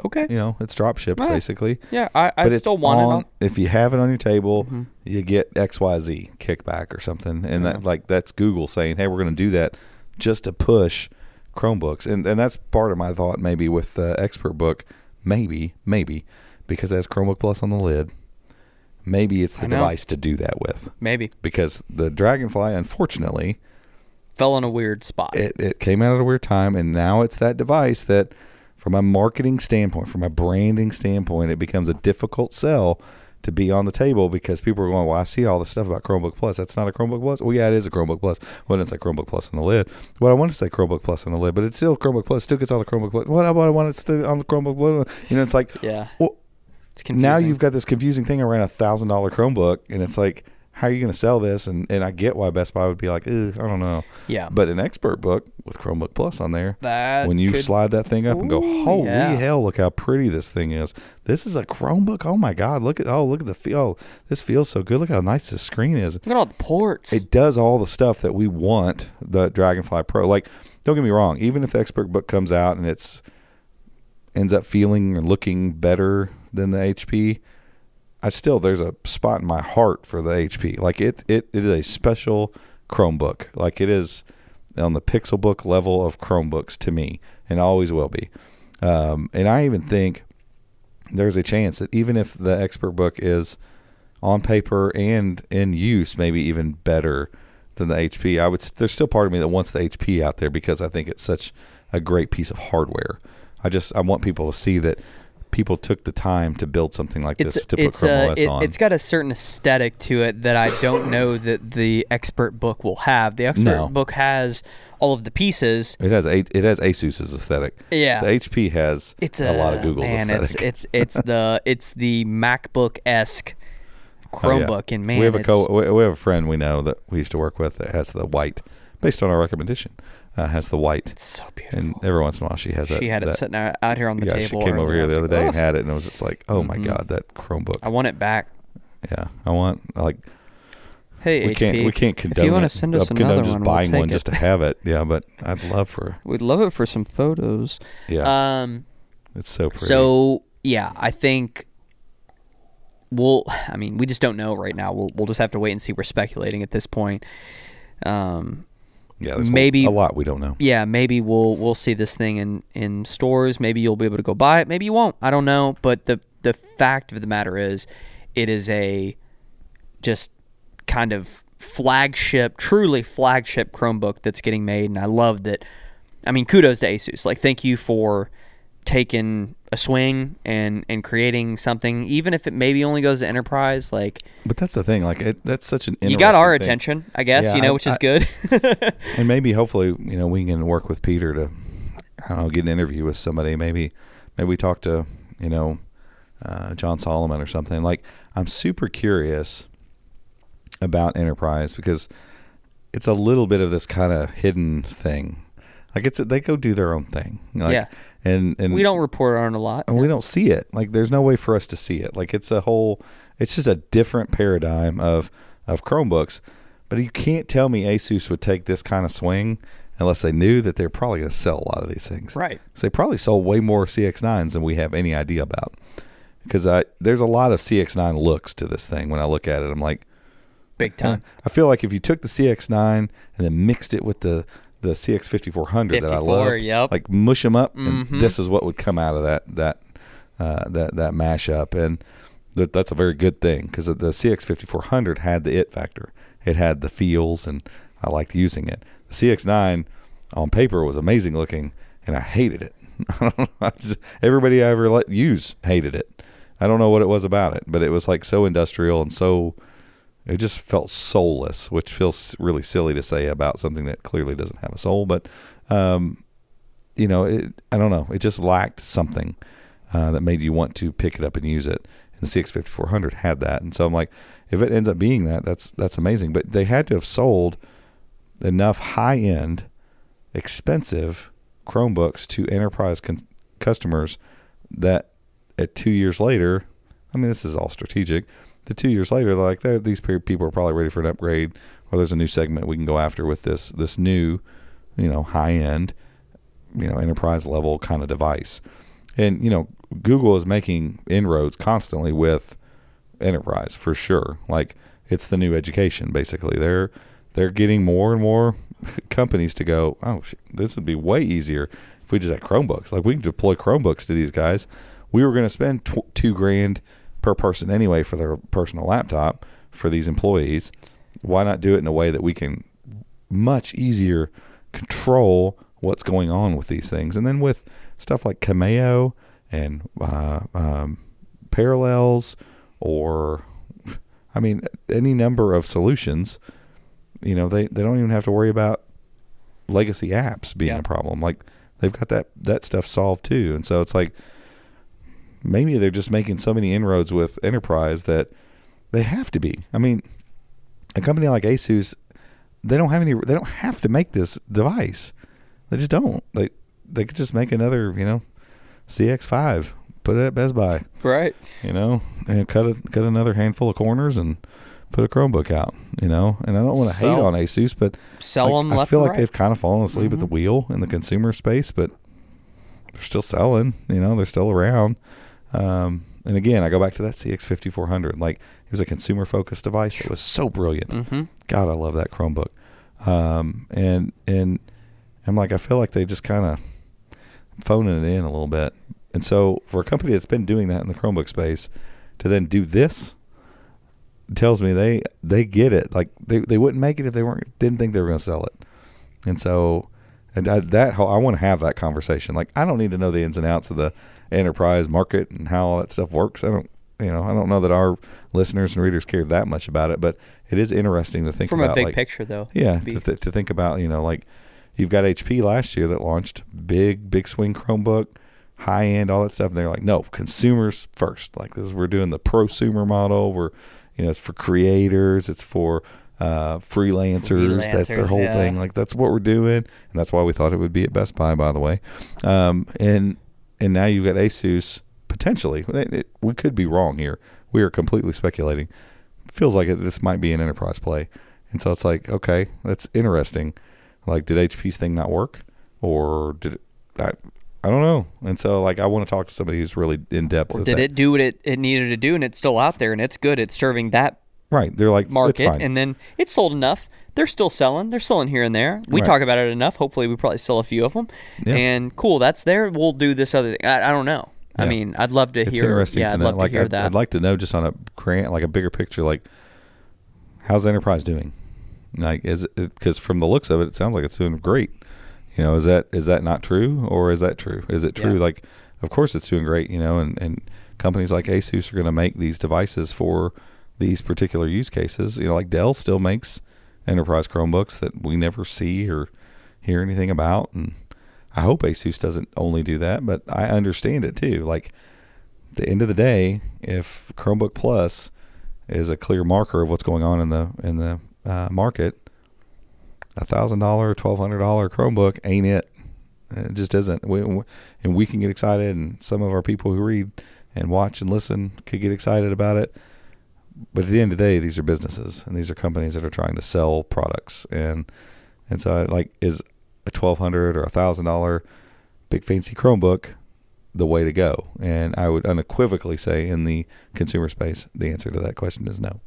Okay. You know, it's drop shipped Right. basically. Yeah, I, I But still want on, it on. If you have it on your table, Mm-hmm. you get XYZ kickback or something. And that like that's Google saying, Hey, we're gonna do that just to push Chromebooks. And and that's part of my thought maybe with the expert book, maybe, maybe, because it has Chromebook Plus on the lid. Maybe it's the device to do that with. Maybe Because the Dragonfly, unfortunately, fell in a weird spot. it, it came out at a weird time and now it's that device that from a marketing standpoint from a branding standpoint it becomes a difficult sell to be on the table because people are going well i see all this stuff about chromebook plus. That's not a chromebook plus? Well yeah it is a chromebook plus. Well it's like chromebook plus on the lid. Well i want to say chromebook plus on the lid but it's still chromebook plus. Still gets all the chromebook plus. What about i want it still on the chromebook plus? You know it's like yeah, well, it's confusing. now you've got this confusing thing around a thousand dollar chromebook and it's like how are you going to sell this and, and i get why best buy would be like i don't know yeah, but an expert book with Chromebook Plus on there, that when you could- slide that thing up and go, holy yeah. hell, look how pretty this thing is. This is a Chromebook. Oh my God, look at oh look at the feel. Oh, this feels so good. Look how nice the screen is. look at all the ports. It does all the stuff that we want the Dragonfly Pro. Like, don't get me wrong. Even if the expert book comes out and it's ends up feeling or looking better than the HP, I still there's a spot in my heart for the HP. Like it it, it is a special Chromebook. Like it is on the Pixelbook level of Chromebooks to me, and always will be. Um, and I even think there's a chance that even if the expert book is on paper and in use, maybe even better than the HP, I would. There's still part of me that wants the HP out there because I think it's such a great piece of hardware. I just I want people to see that people took the time to build something like it's this to put Chrome uh, OS it, on. it's got a certain aesthetic to it that I don't know that the expert book will have. The expert No. book has all of the pieces. It has a, it has ASUS's aesthetic. Yeah. The HP has It's a, a, lot of Google's man. aesthetic. It's it's it's the it's the MacBook esque Oh, yeah. Chromebook, and man, we have a co we have a friend we know that we used to work with that has the white, based on our recommendation, uh, has the white, it's so beautiful. and every once in a while she has that. she had it that, sitting out out here on the yeah, table. she came over here the other like, day and had it, and it was just like, oh my Mhm. god, that Chromebook. I want it back. Yeah, I want like Hey, we HP, can't we can't condone. if you want to send us uh, condone another just one, buying we'll one take just it. to have it. Yeah, but I'd love for We'd love it for some photos. yeah. Um. it's so pretty. So yeah, I think we'll. I mean, we just don't know right now. We'll we'll just have to wait and see. We're speculating at this point. Um. Yeah, there's maybe- a, a lot we don't know. Yeah, maybe we'll we'll see this thing in in stores. Maybe you'll be able to go buy it. Maybe you won't. I don't know. But the the fact of the matter is, it is a just kind of flagship, truly flagship Chromebook that's getting made, and I love that. I mean, kudos to ASUS. Like, thank you for taking a swing and and creating something, even if it maybe only goes to enterprise. Like, But that's the thing. Like it, that's such an you got our thing. attention, I guess. Yeah, you know, I- which is I- good. and maybe hopefully you know we can work with Peter to I don't know get an interview with somebody maybe maybe we talk to you know uh, John Solomon or something like I'm super curious about enterprise because it's a little bit of this kind of hidden thing like it's they go do their own thing like, Yeah. And and we don't report on a lot. and we don't see it. Like there's no way for us to see it. Like it's a whole it's just a different paradigm of of Chromebooks. But you can't tell me Asus would take this kind of swing unless they knew that they're probably going to sell a lot of these things. Right. So they probably sold way more CX9s than we have any idea about. Because I there's a lot of CX9 looks to this thing. When I look at it, I'm like, Big time. I feel like if you took the CX9 and then mixed it with the the CX5400 that I 54, love, yep. like mush them up, Mhm. and this is what would come out of that that uh, that that mashup, and that that's a very good thing because the CX5400 had the it factor. It had the feels, and I liked using it. The CX9 on paper was amazing looking, and I hated it. I just, everybody I ever let use hated it. I don't know what it was about it, but it was like so industrial and so it just felt soulless, which feels really silly to say about something that clearly doesn't have a soul. But, um, you know, it, I don't know. It just lacked something uh, that made you want to pick it up and use it. and the CX5400 had that. And so I'm like, if it ends up being that, that's that's amazing. But they had to have sold enough high end, expensive Chromebooks to enterprise con- customers that at two years later, I mean, this is all strategic. The two years later, like, these people are probably ready for an upgrade, or there's a new segment we can go after with this this new, you know, high end, you know, enterprise level kind of device. And you know, Google is making inroads constantly with enterprise for sure. Like it's the new education. Basically, they're they're getting more and more companies to go. Oh, this would be way easier if we just had Chromebooks. Like we can deploy Chromebooks to these guys. We were going to spend tw- two grand per person anyway for their personal laptop for these employees. Why not do it in a way that we can much easier control what's going on with these things? And then with stuff like Cameyo and uh, um, Parallels, or I mean, any number of solutions, you know, they, they don't even have to worry about legacy apps being Yeah. a problem. Like they've got that that stuff solved too. And so it's like maybe they're just making so many inroads with enterprise that they have to be. I mean, a company like Asus, they don't have any. They don't have to make this device. They just don't. They they could just make another, you know, CX5, put it at Best Buy, Right. you know, and cut a, cut another handful of corners and put a Chromebook out, you know. And I don't want to hate on Asus, but Sell like, them I feel like right. they've kind of fallen asleep at the Mhm. wheel in the consumer space, but they're still selling. You know, they're still around. Um, and again, I go back to that CX5400. Like it was a consumer focused device. It was so brilliant. Mm-hmm. God, I love that Chromebook. Um, and and I'm like, I feel like they just kind of phoning it in a little bit. And so for a company that's been doing that in the Chromebook space to then do this tells me they they get it. Like they, they wouldn't make it if they weren't didn't think they were going to sell it. And so and I, that I want to have that conversation. Like I don't need to know the ins and outs of the enterprise market and how all that stuff works. I don't you know, I don't know that our listeners and readers care that much about it, but it is interesting to think From about a big like, picture, though. yeah, to to, th- to think about, you know, like you've got HP last year that launched big, big swing Chromebook, high end, all that stuff. And they're like, no, consumers first. Like this, is we're doing the prosumer model. We're, you know, it's for creators, it's for uh, freelancers. That's their whole yeah. thing. Like that's what we're doing, and that's why we thought it would be at Best Buy, by the way. Um, and and now you've got ASUS potentially. It, it, we could be wrong here. We are completely speculating. Feels like it, this might be an enterprise play, and so it's like, okay, that's interesting. Like, did HP's thing not work, or did it? I, I don't know. And so, like, I want to talk to somebody who's really in depth. Or did that. it do what it, it needed to do and it's still out there and it's good? It's serving that Right. They're like market and then it's sold enough. They're still selling. They're selling here and there. We Right. talk about it enough. Hopefully, we probably sell a few of them. Yeah. And cool, that's there. We'll do this other thing. I, I don't know. I mean, I'd love to it's hear. interesting yeah, to I'd know. love like, to hear I'd, that. I'd like to know just on a grant, like a bigger picture, like how's enterprise doing? Like, is it because from the looks of it, it sounds like it's doing great. You know, is that is that not true, or is that true? Is it true? Yeah. Like, of course, it's doing great. You know, and and companies like ASUS are going to make these devices for these particular use cases. You know, like Dell still makes enterprise Chromebooks that we never see or hear anything about, and I hope ASUS doesn't only do that, but I understand it too. Like the end of the day, if Chromebook Plus is a clear marker of what's going on in the in the uh, market, a thousand dollar, twelve hundred dollar Chromebook ain't it. It just isn't. We, and we can get excited, and some of our people who read and watch and listen could get excited about it. But at the end of the day, these are businesses, and these are companies that are trying to sell products, and and so like is a twelve hundred or a thousand dollar big fancy Chromebook the way to go? And I would unequivocally say in the consumer space, the answer to that question is no.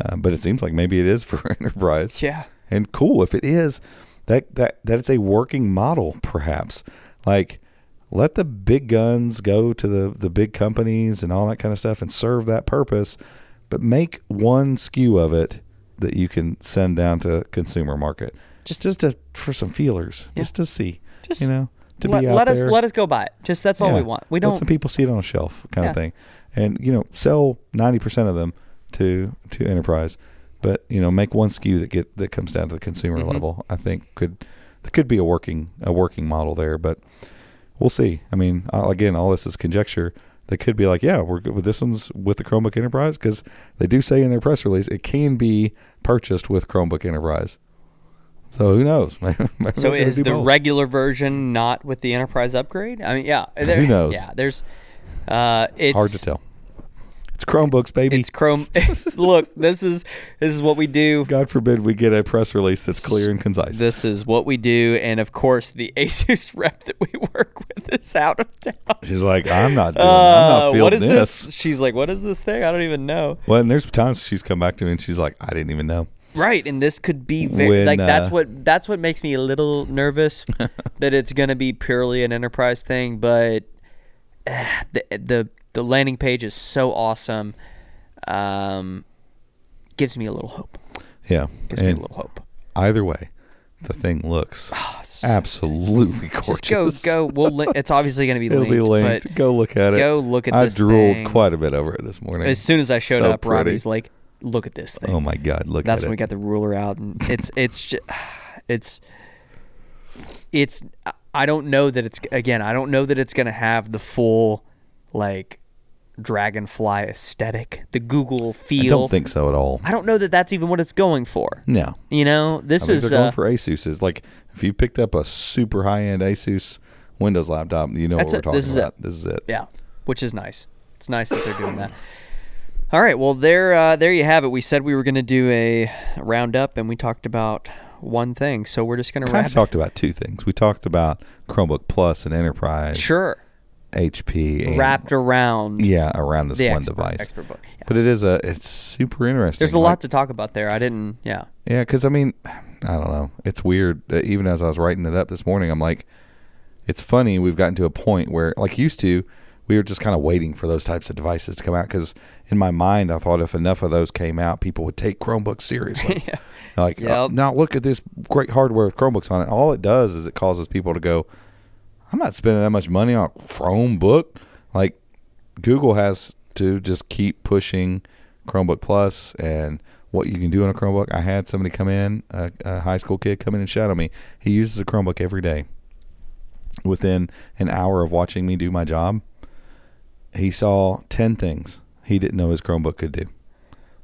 Uh, but it seems like maybe it is for enterprise. yeah. And cool if it is, that that that it's a working model, perhaps. Like let the big guns go to the the big companies and all that kind of stuff and serve that purpose, but make one skew of it that you can send down to consumer market. Just just to, for some feelers, Yeah. just to see, Just you know, to let, be out let us there. let us go buy it. Just that's all we want. We don't. some people see it on a shelf, kind Yeah. of thing, and you know, sell ninety percent of them to to enterprise, but you know, make one skew that get that comes down to the consumer Mhm. level. I think could there could be a working a working model there, but we'll see. I mean, again, all this is conjecture. They could be like, yeah, we're good with this one's with the Chromebook Enterprise because they do say in their press release it can be purchased with Chromebook Enterprise. So who knows? So is the both. regular version not with the enterprise upgrade? I mean, yeah. there- Who knows? Yeah, there's. Uh, it's hard to tell? It's Chromebooks, baby. It's Chrome. Look, this is this is what we do. God forbid we get a press release that's clear and concise. This is what we do, and of course, the ASUS rep that we work with is out of town. She's like, I'm not doing. I'm Uh, not feeling what is this. this? She's like, what is this thing? I don't even know. Well, and there's times she's come back to me and she's like, I didn't even know. Right, and this could be very When, like that's uh, what that's what makes me a little nervous that it's gonna be purely an enterprise thing. But eh, the the the landing page is so awesome. Um, gives me a little hope. Yeah, Gives me a little hope. either way, the thing looks absolutely gorgeous. Just go go. We'll. Li- it's obviously gonna be It'll linked, be linked. but Go look at it. go look at I drooled thing. quite a bit over it this morning. as soon as I showed So up, pretty. Robbie's like, "Look at this thing." oh my god, look at. That's at when it. we got the ruler out, and it's it's just, it's it's. I don't know that it's again. I don't know that it's gonna have the full like dragonfly aesthetic, the Google feel. I don't think so at all. I don't know that that's even what it's going for. No. You know, this I is they're going uh, for Asus's. Like, if you picked up a super high end Asus Windows laptop, you know what it. we're talking This is about. it. This is it. Yeah, which is nice. It's nice that they're doing that. All right, well there, uh, there you have it. We said we were going to do a roundup, and we talked about one thing. So we're just going to wrap. talked about two things. We talked about Chromebook Plus and Enterprise, Sure, HP, wrapped around. yeah, around this the one expert, device. expert book. Yeah. But it is a, it's super interesting. There's a Like, lot to talk about there. I didn't. Yeah. Yeah, because I mean, I don't know. It's weird. Even as I was writing it up this morning, I'm like, it's funny. We've gotten to a point where, like used to, we were just kind of waiting for those types of devices to come out. Because in my mind, I thought if enough of those came out, people would take Chromebooks seriously. Yeah. Like, Yep. uh, now look at this great hardware with Chromebooks on it. All it does is it causes people to go, I'm not spending that much money on Chromebook. Like, Google has to just keep pushing Chromebook Plus and what you can do on a Chromebook. I had somebody come in, a, a high school kid come in and shadow me. He uses a Chromebook every day. Within an hour of watching me do my job, he saw 10 things he didn't know his Chromebook could do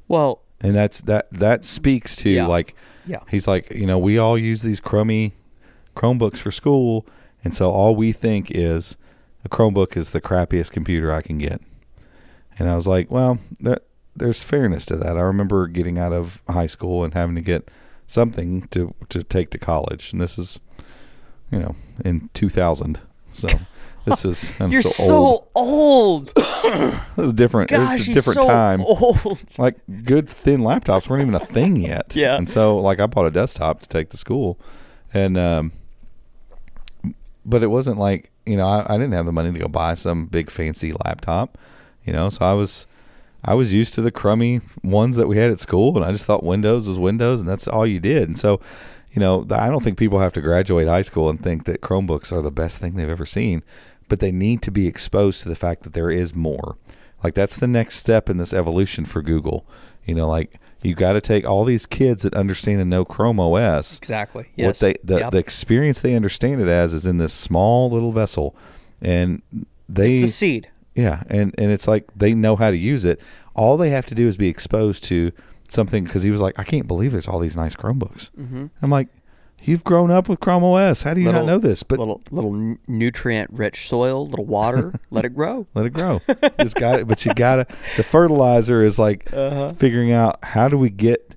Well, and that's that that speaks to Yeah. like Yeah. he's like you know we all use these crummy chromebooks for school and so all we think is a chromebook is the crappiest computer i can get and i was like well that there's fairness to that i remember getting out of high school and having to get something to to take to college and this is you know in 2000 so this is I'm you're so, so old. old. It was different. it Gosh, was a different so time old. like good thin laptops weren't even a thing yet. Yeah. And so like I bought a desktop to take to school, and um, but it wasn't like you know I, I didn't have the money to go buy some big fancy laptop, you know. So I was I was used to the crummy ones that we had at school, and I just thought Windows was Windows, and that's all you did. And so. You know, I don't think people have to graduate high school and think that Chromebooks are the best thing they've ever seen, but they need to be exposed to the fact that there is more. Like that's the next step in this evolution for Google. You know, like you got to take all these kids that understand and know Chrome OS. Exactly. What Yes. they the, Yep. the experience they understand it as is in this small little vessel, and they it's the seed. yeah, and and it's like they know how to use it. All they have to do is be exposed to something. Because he was like, I can't believe there's all these nice Chromebooks. Mm-hmm. I'm like, you've grown up with Chrome OS. How do you not know this? But little little nutrient rich soil, little water, let it grow. let it grow. Just got it, but you gotta. The fertilizer is like Uh-huh. figuring out how do we get,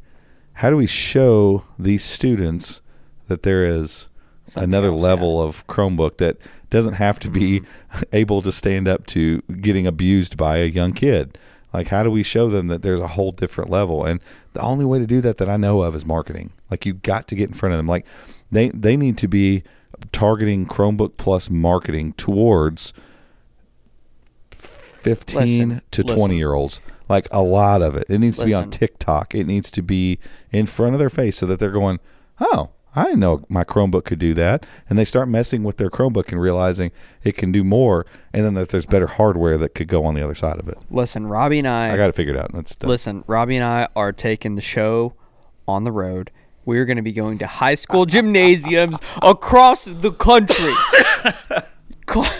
how do we show these students that there is Something another else, level of Chromebook that doesn't have to be Mm-hmm. able to stand up to getting abused by a young kid. Like, how do we show them that there's a whole different level? And the only way to do that that I know of is marketing. Like, you got to get in front of them. Like, they they need to be targeting Chromebook Plus marketing towards 15 Listen, to listen. 20 year olds. Like a lot of it. It needs to be on TikTok. It needs to be in front of their face so that they're going, oh, I know my Chromebook could do that. And they start messing with their Chromebook and realizing it can do more. And then that there's better hardware that could go on the other side of it. Listen, Robbie and I, I got it figured out. That's done. listen, Robbie and I are taking the show on the road. We're going to be going to high school gymnasiums across the country.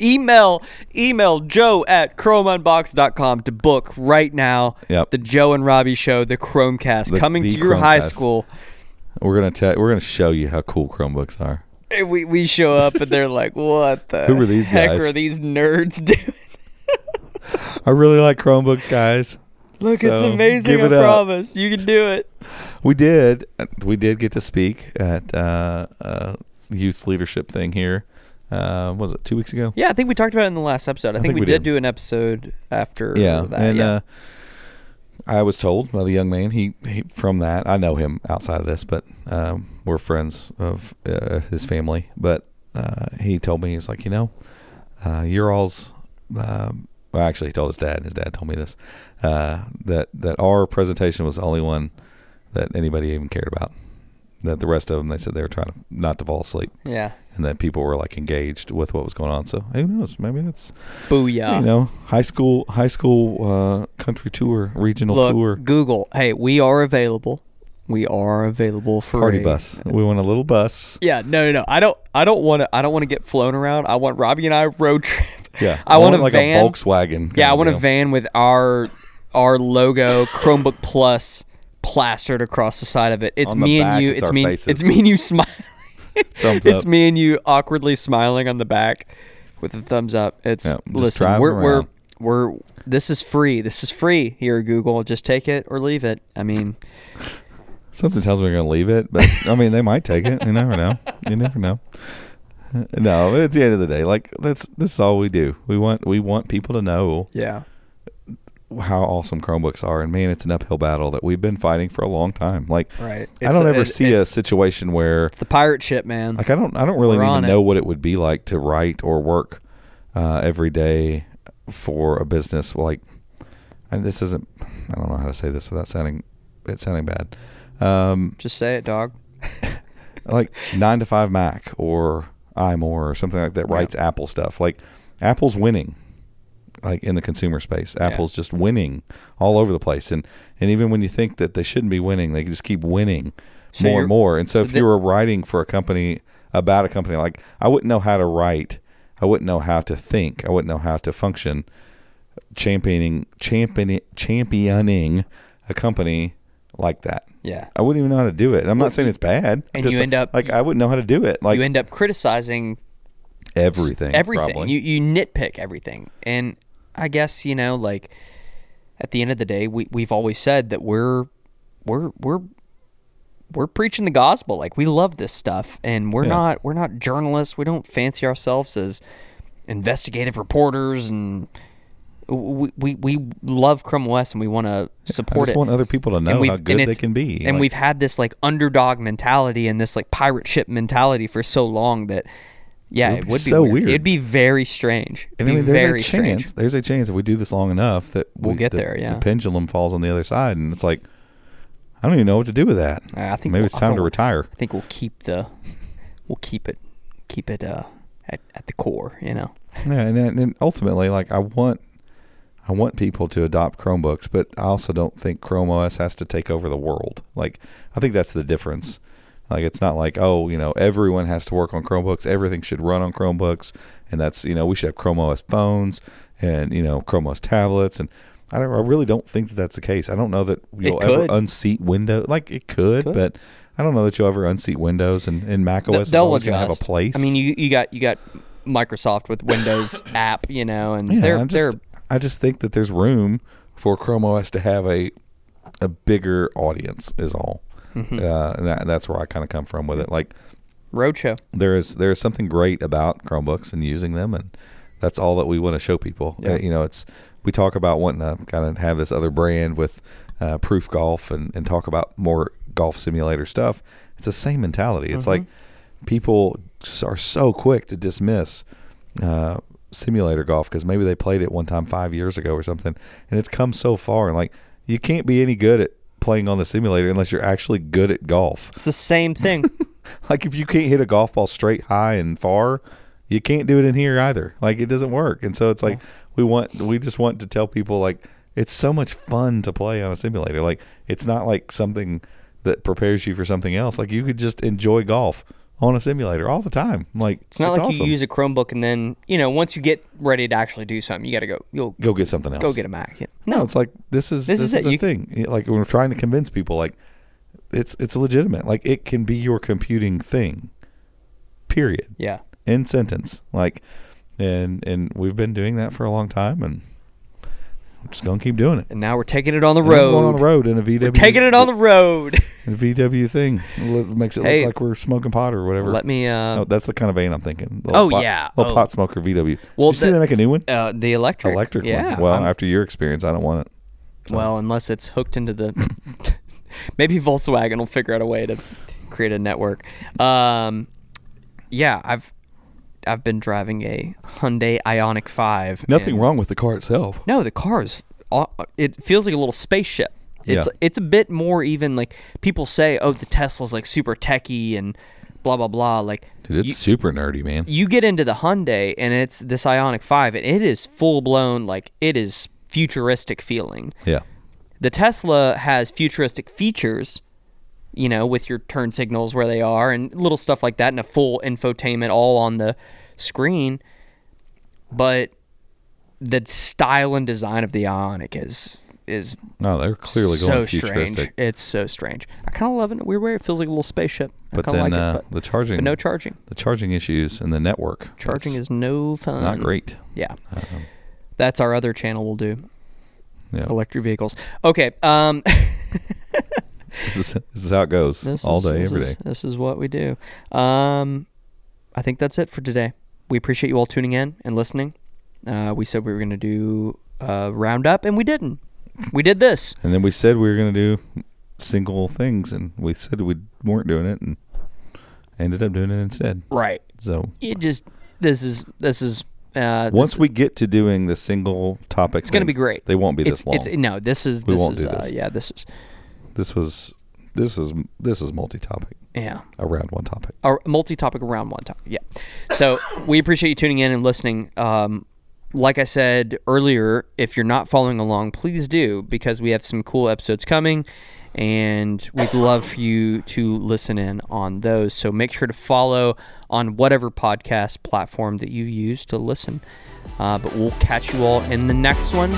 Email email Joe at chromeunboxed.com to book right now. Yep. The Joe and Robbie show, the Chrome Cast, The- coming the to your high school. We're gonna tell. We're gonna show you how cool Chromebooks are. And we, we show up and they're like, what the Who are these heck guys? are these nerds doing? I really like Chromebooks, guys. Look, So, it's amazing. give I up. promise. You can do it. We did. We did get to speak at uh, uh, youth leadership thing here. Uh, was it two weeks ago? Yeah, I think we talked about it in the last episode. I, think, we, did, did. do an episode after Yeah, that. and yeah. Uh, I was told by the young man he, he from that I know him outside of this, but um, we're friends of uh, his family. But uh, he told me he's like, you know, uh, you're all's. Um, well, actually, he told his dad. and His dad told me this uh, that that our presentation was the only one that anybody even cared about. That the rest of them, they said they were trying to not to fall asleep, yeah. And that people were like engaged with what was going on. So who knows? Maybe that's Booyah. you know, high school, high school uh, country tour, regional Look, tour, Google. Hey, we are available. We are available for party a- bus. We want a little bus. Yeah, no, no, no. I don't. I don't want to. I don't want to get flown around. I want Robbie and I road trip. Yeah, I, want, a like van. a Volkswagen. Yeah, I want a van with our our logo Chromebook Plus plastered across the side of it. It's me back, and you. it's It's, me. faces. It's me and you smiling. Thumbs it's up. me and you awkwardly smiling on the back with a thumbs up. It's Yeah, listen. We're we're we're this is free. This is free here at Google. Just take it or leave it. I mean, Something tells me we're gonna leave it, but I mean they might take it. You never know. You never know. No, at the end of the day, like that's this is all we do. We want we want people to know yeah. How awesome Chromebooks are, and man, it's an uphill battle that we've been fighting for a long time. Like Right. I don't a- ever it- see a situation where It's the pirate ship, man. Like I don't, I don't really We're even on it. know what it would be like to write or work uh, every day for a business. Like, and this isn't. I don't know how to say this without sounding it sounding bad. Um, Just say it, dog. like nine to five Mac or iMore or something like that Yeah. writes Apple stuff. Like Apple's winning, like in the consumer space. Apple's just winning all over the place, and and even when you think that they shouldn't be winning, they just keep winning So more and more. And so, so if you were writing for a company about a company, like I wouldn't know how to write, I wouldn't know how to think, I wouldn't know how to function, championing championing championing a company like that. Yeah. I wouldn't even know how to do it. And I'm not saying it's bad. and Just you end up- like I wouldn't know how to do it. Like you end up criticizing everything. everything. probably. You you nitpick everything, and I guess you know, like at the end of the day, we we've always said that we're we're we're we're preaching the gospel. Like we love this stuff, and we're Yeah. not we're not journalists. We don't fancy ourselves as investigative reporters, and we we, we love Chrome OS, and we want to I support just it. want other people to know how and good they can be. And Like, we've had this like underdog mentality and this like pirate ship mentality for so long that yeah, It would it be would be so weird. weird. It'd be very strange. It'd And I be mean, there's very a strange. chance. There's a chance if we do this long enough that We'll we- get the- there, yeah. the pendulum falls on the other side, and it's like I don't even know what to do with that. I think maybe we'll- it's time to retire. I think we'll keep the we'll keep it keep it uh at, at the core, you know. Yeah, and, and and ultimately, like I want, I want people to adopt Chromebooks, but I also don't think Chrome OS has to take over the world. Like I think that's the difference. Like it's not like oh, you know, everyone has to work on Chromebooks. Everything should run on Chromebooks, and that's you know we should have Chrome OS phones and you know Chrome OS tablets, and I don't, I really don't think that that's the case. I don't know that you'll ever unseat Windows. Like it could, Could. but I don't know that you'll ever unseat Windows, and, and Mac OS is They'll to have a place. I mean, you you got you got Microsoft with Windows app, you know, and Yeah, they're I'm they're just, I just think that there's room for Chrome OS to have a a bigger audience. Is all, Mm-hmm. uh, and that, that's where I kind of come from with it. Like roadshow. there is there is something great about Chromebooks and using them, and that's all that we want to show people. Yeah. Uh, you know, it's we talk about wanting to kind of have this other brand with uh, Proof Golf and and talk about more golf simulator stuff. It's the same mentality. It's like people are so quick to dismiss uh, simulator golf because maybe they played it one time five years ago or something, and it's come so far. And like, you can't be any good at playing on the simulator unless you're actually good at golf. It's the same thing. Like, if you can't hit a golf ball straight, high, and far, you can't do it in here either. Like, it doesn't work. And so it's like we want, we just want to tell people like it's so much fun to play on a simulator. Like, it's not like something that prepares you for something else. Like, you could just enjoy golf on a simulator all the time. Like It's not like awesome. you use a Chromebook and then you know once you get ready to actually do something, you got to go. You'll go get something else. go get a Mac. Yeah. No, it's like this is This this, is is, a You can- thing. Like we're trying to convince people, like it's it's legitimate. Like it can be your computing thing. Period. Yeah. In sentence. Like, and and we've been doing that for a long time, and I'm just gonna keep doing it. And now we're taking it on the And we're road. going on the road in a VW. We're taking it on the road. a VW thing. It makes it Hey. look like we're smoking pot or whatever. Let me. Uh, Oh, that's the kind of vein I'm thinking. Oh, pot, yeah. little Oh. pot smoker VW. Well, Did you see the- they make a new one? uh, the electric. Electric Yeah. one. Well, I'm- after your experience, I don't want it. So- well, unless it's hooked into the. maybe Volkswagen will figure out a way to create a network. Um, yeah, I've I've been driving a Hyundai Ioniq Five. Nothing and- wrong with the car itself. No, the car is. It feels like a little spaceship. It's Yeah. it's a bit more even like people say, oh, the Tesla's like super techy and blah blah blah. Like Dude, it's you, super nerdy, man. you get into the Hyundai and it's this Ioniq Five, and it is full blown like it is futuristic feeling. Yeah. The Tesla has futuristic features, you know, with your turn signals where they are and little stuff like that, and a full infotainment all on the screen. But the style and design of the Ioniq is is No, they're clearly so going strange. It's so strange. I kind of love it in a weird way. It feels like a little spaceship. I But then like uh, it, but, the charging, but no charging. the charging issues and the network. Charging is no fun. not great. Yeah. Um, That's our other channel we'll do. yeah. Electric vehicles. Okay. Um This is this is how it goes this all is, day, every is- day. This is what we do. Um I think that's it for today. We appreciate you all tuning in and listening. Uh, we said we were going to do a roundup, and we didn't. We did this. And then we said we were going to do single things, and we said we weren't doing it, and ended up doing it instead. Right. So It just this is this is uh, once we get to doing the single topic, it's going to be great. They won't be it's, this long. It's, no, this is We this won't is do uh, this. yeah, this is this was this was this is multi-topic yeah. around one topic. a multi-topic around one topic. Yeah. So we appreciate you tuning in and listening. Um, like I said earlier, if you're not following along, please do because we have some cool episodes coming, and we'd love for you to listen in on those. So make sure to follow on whatever podcast platform that you use to listen. Uh, but we'll catch you all in the next one.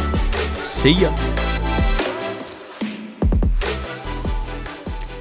See ya.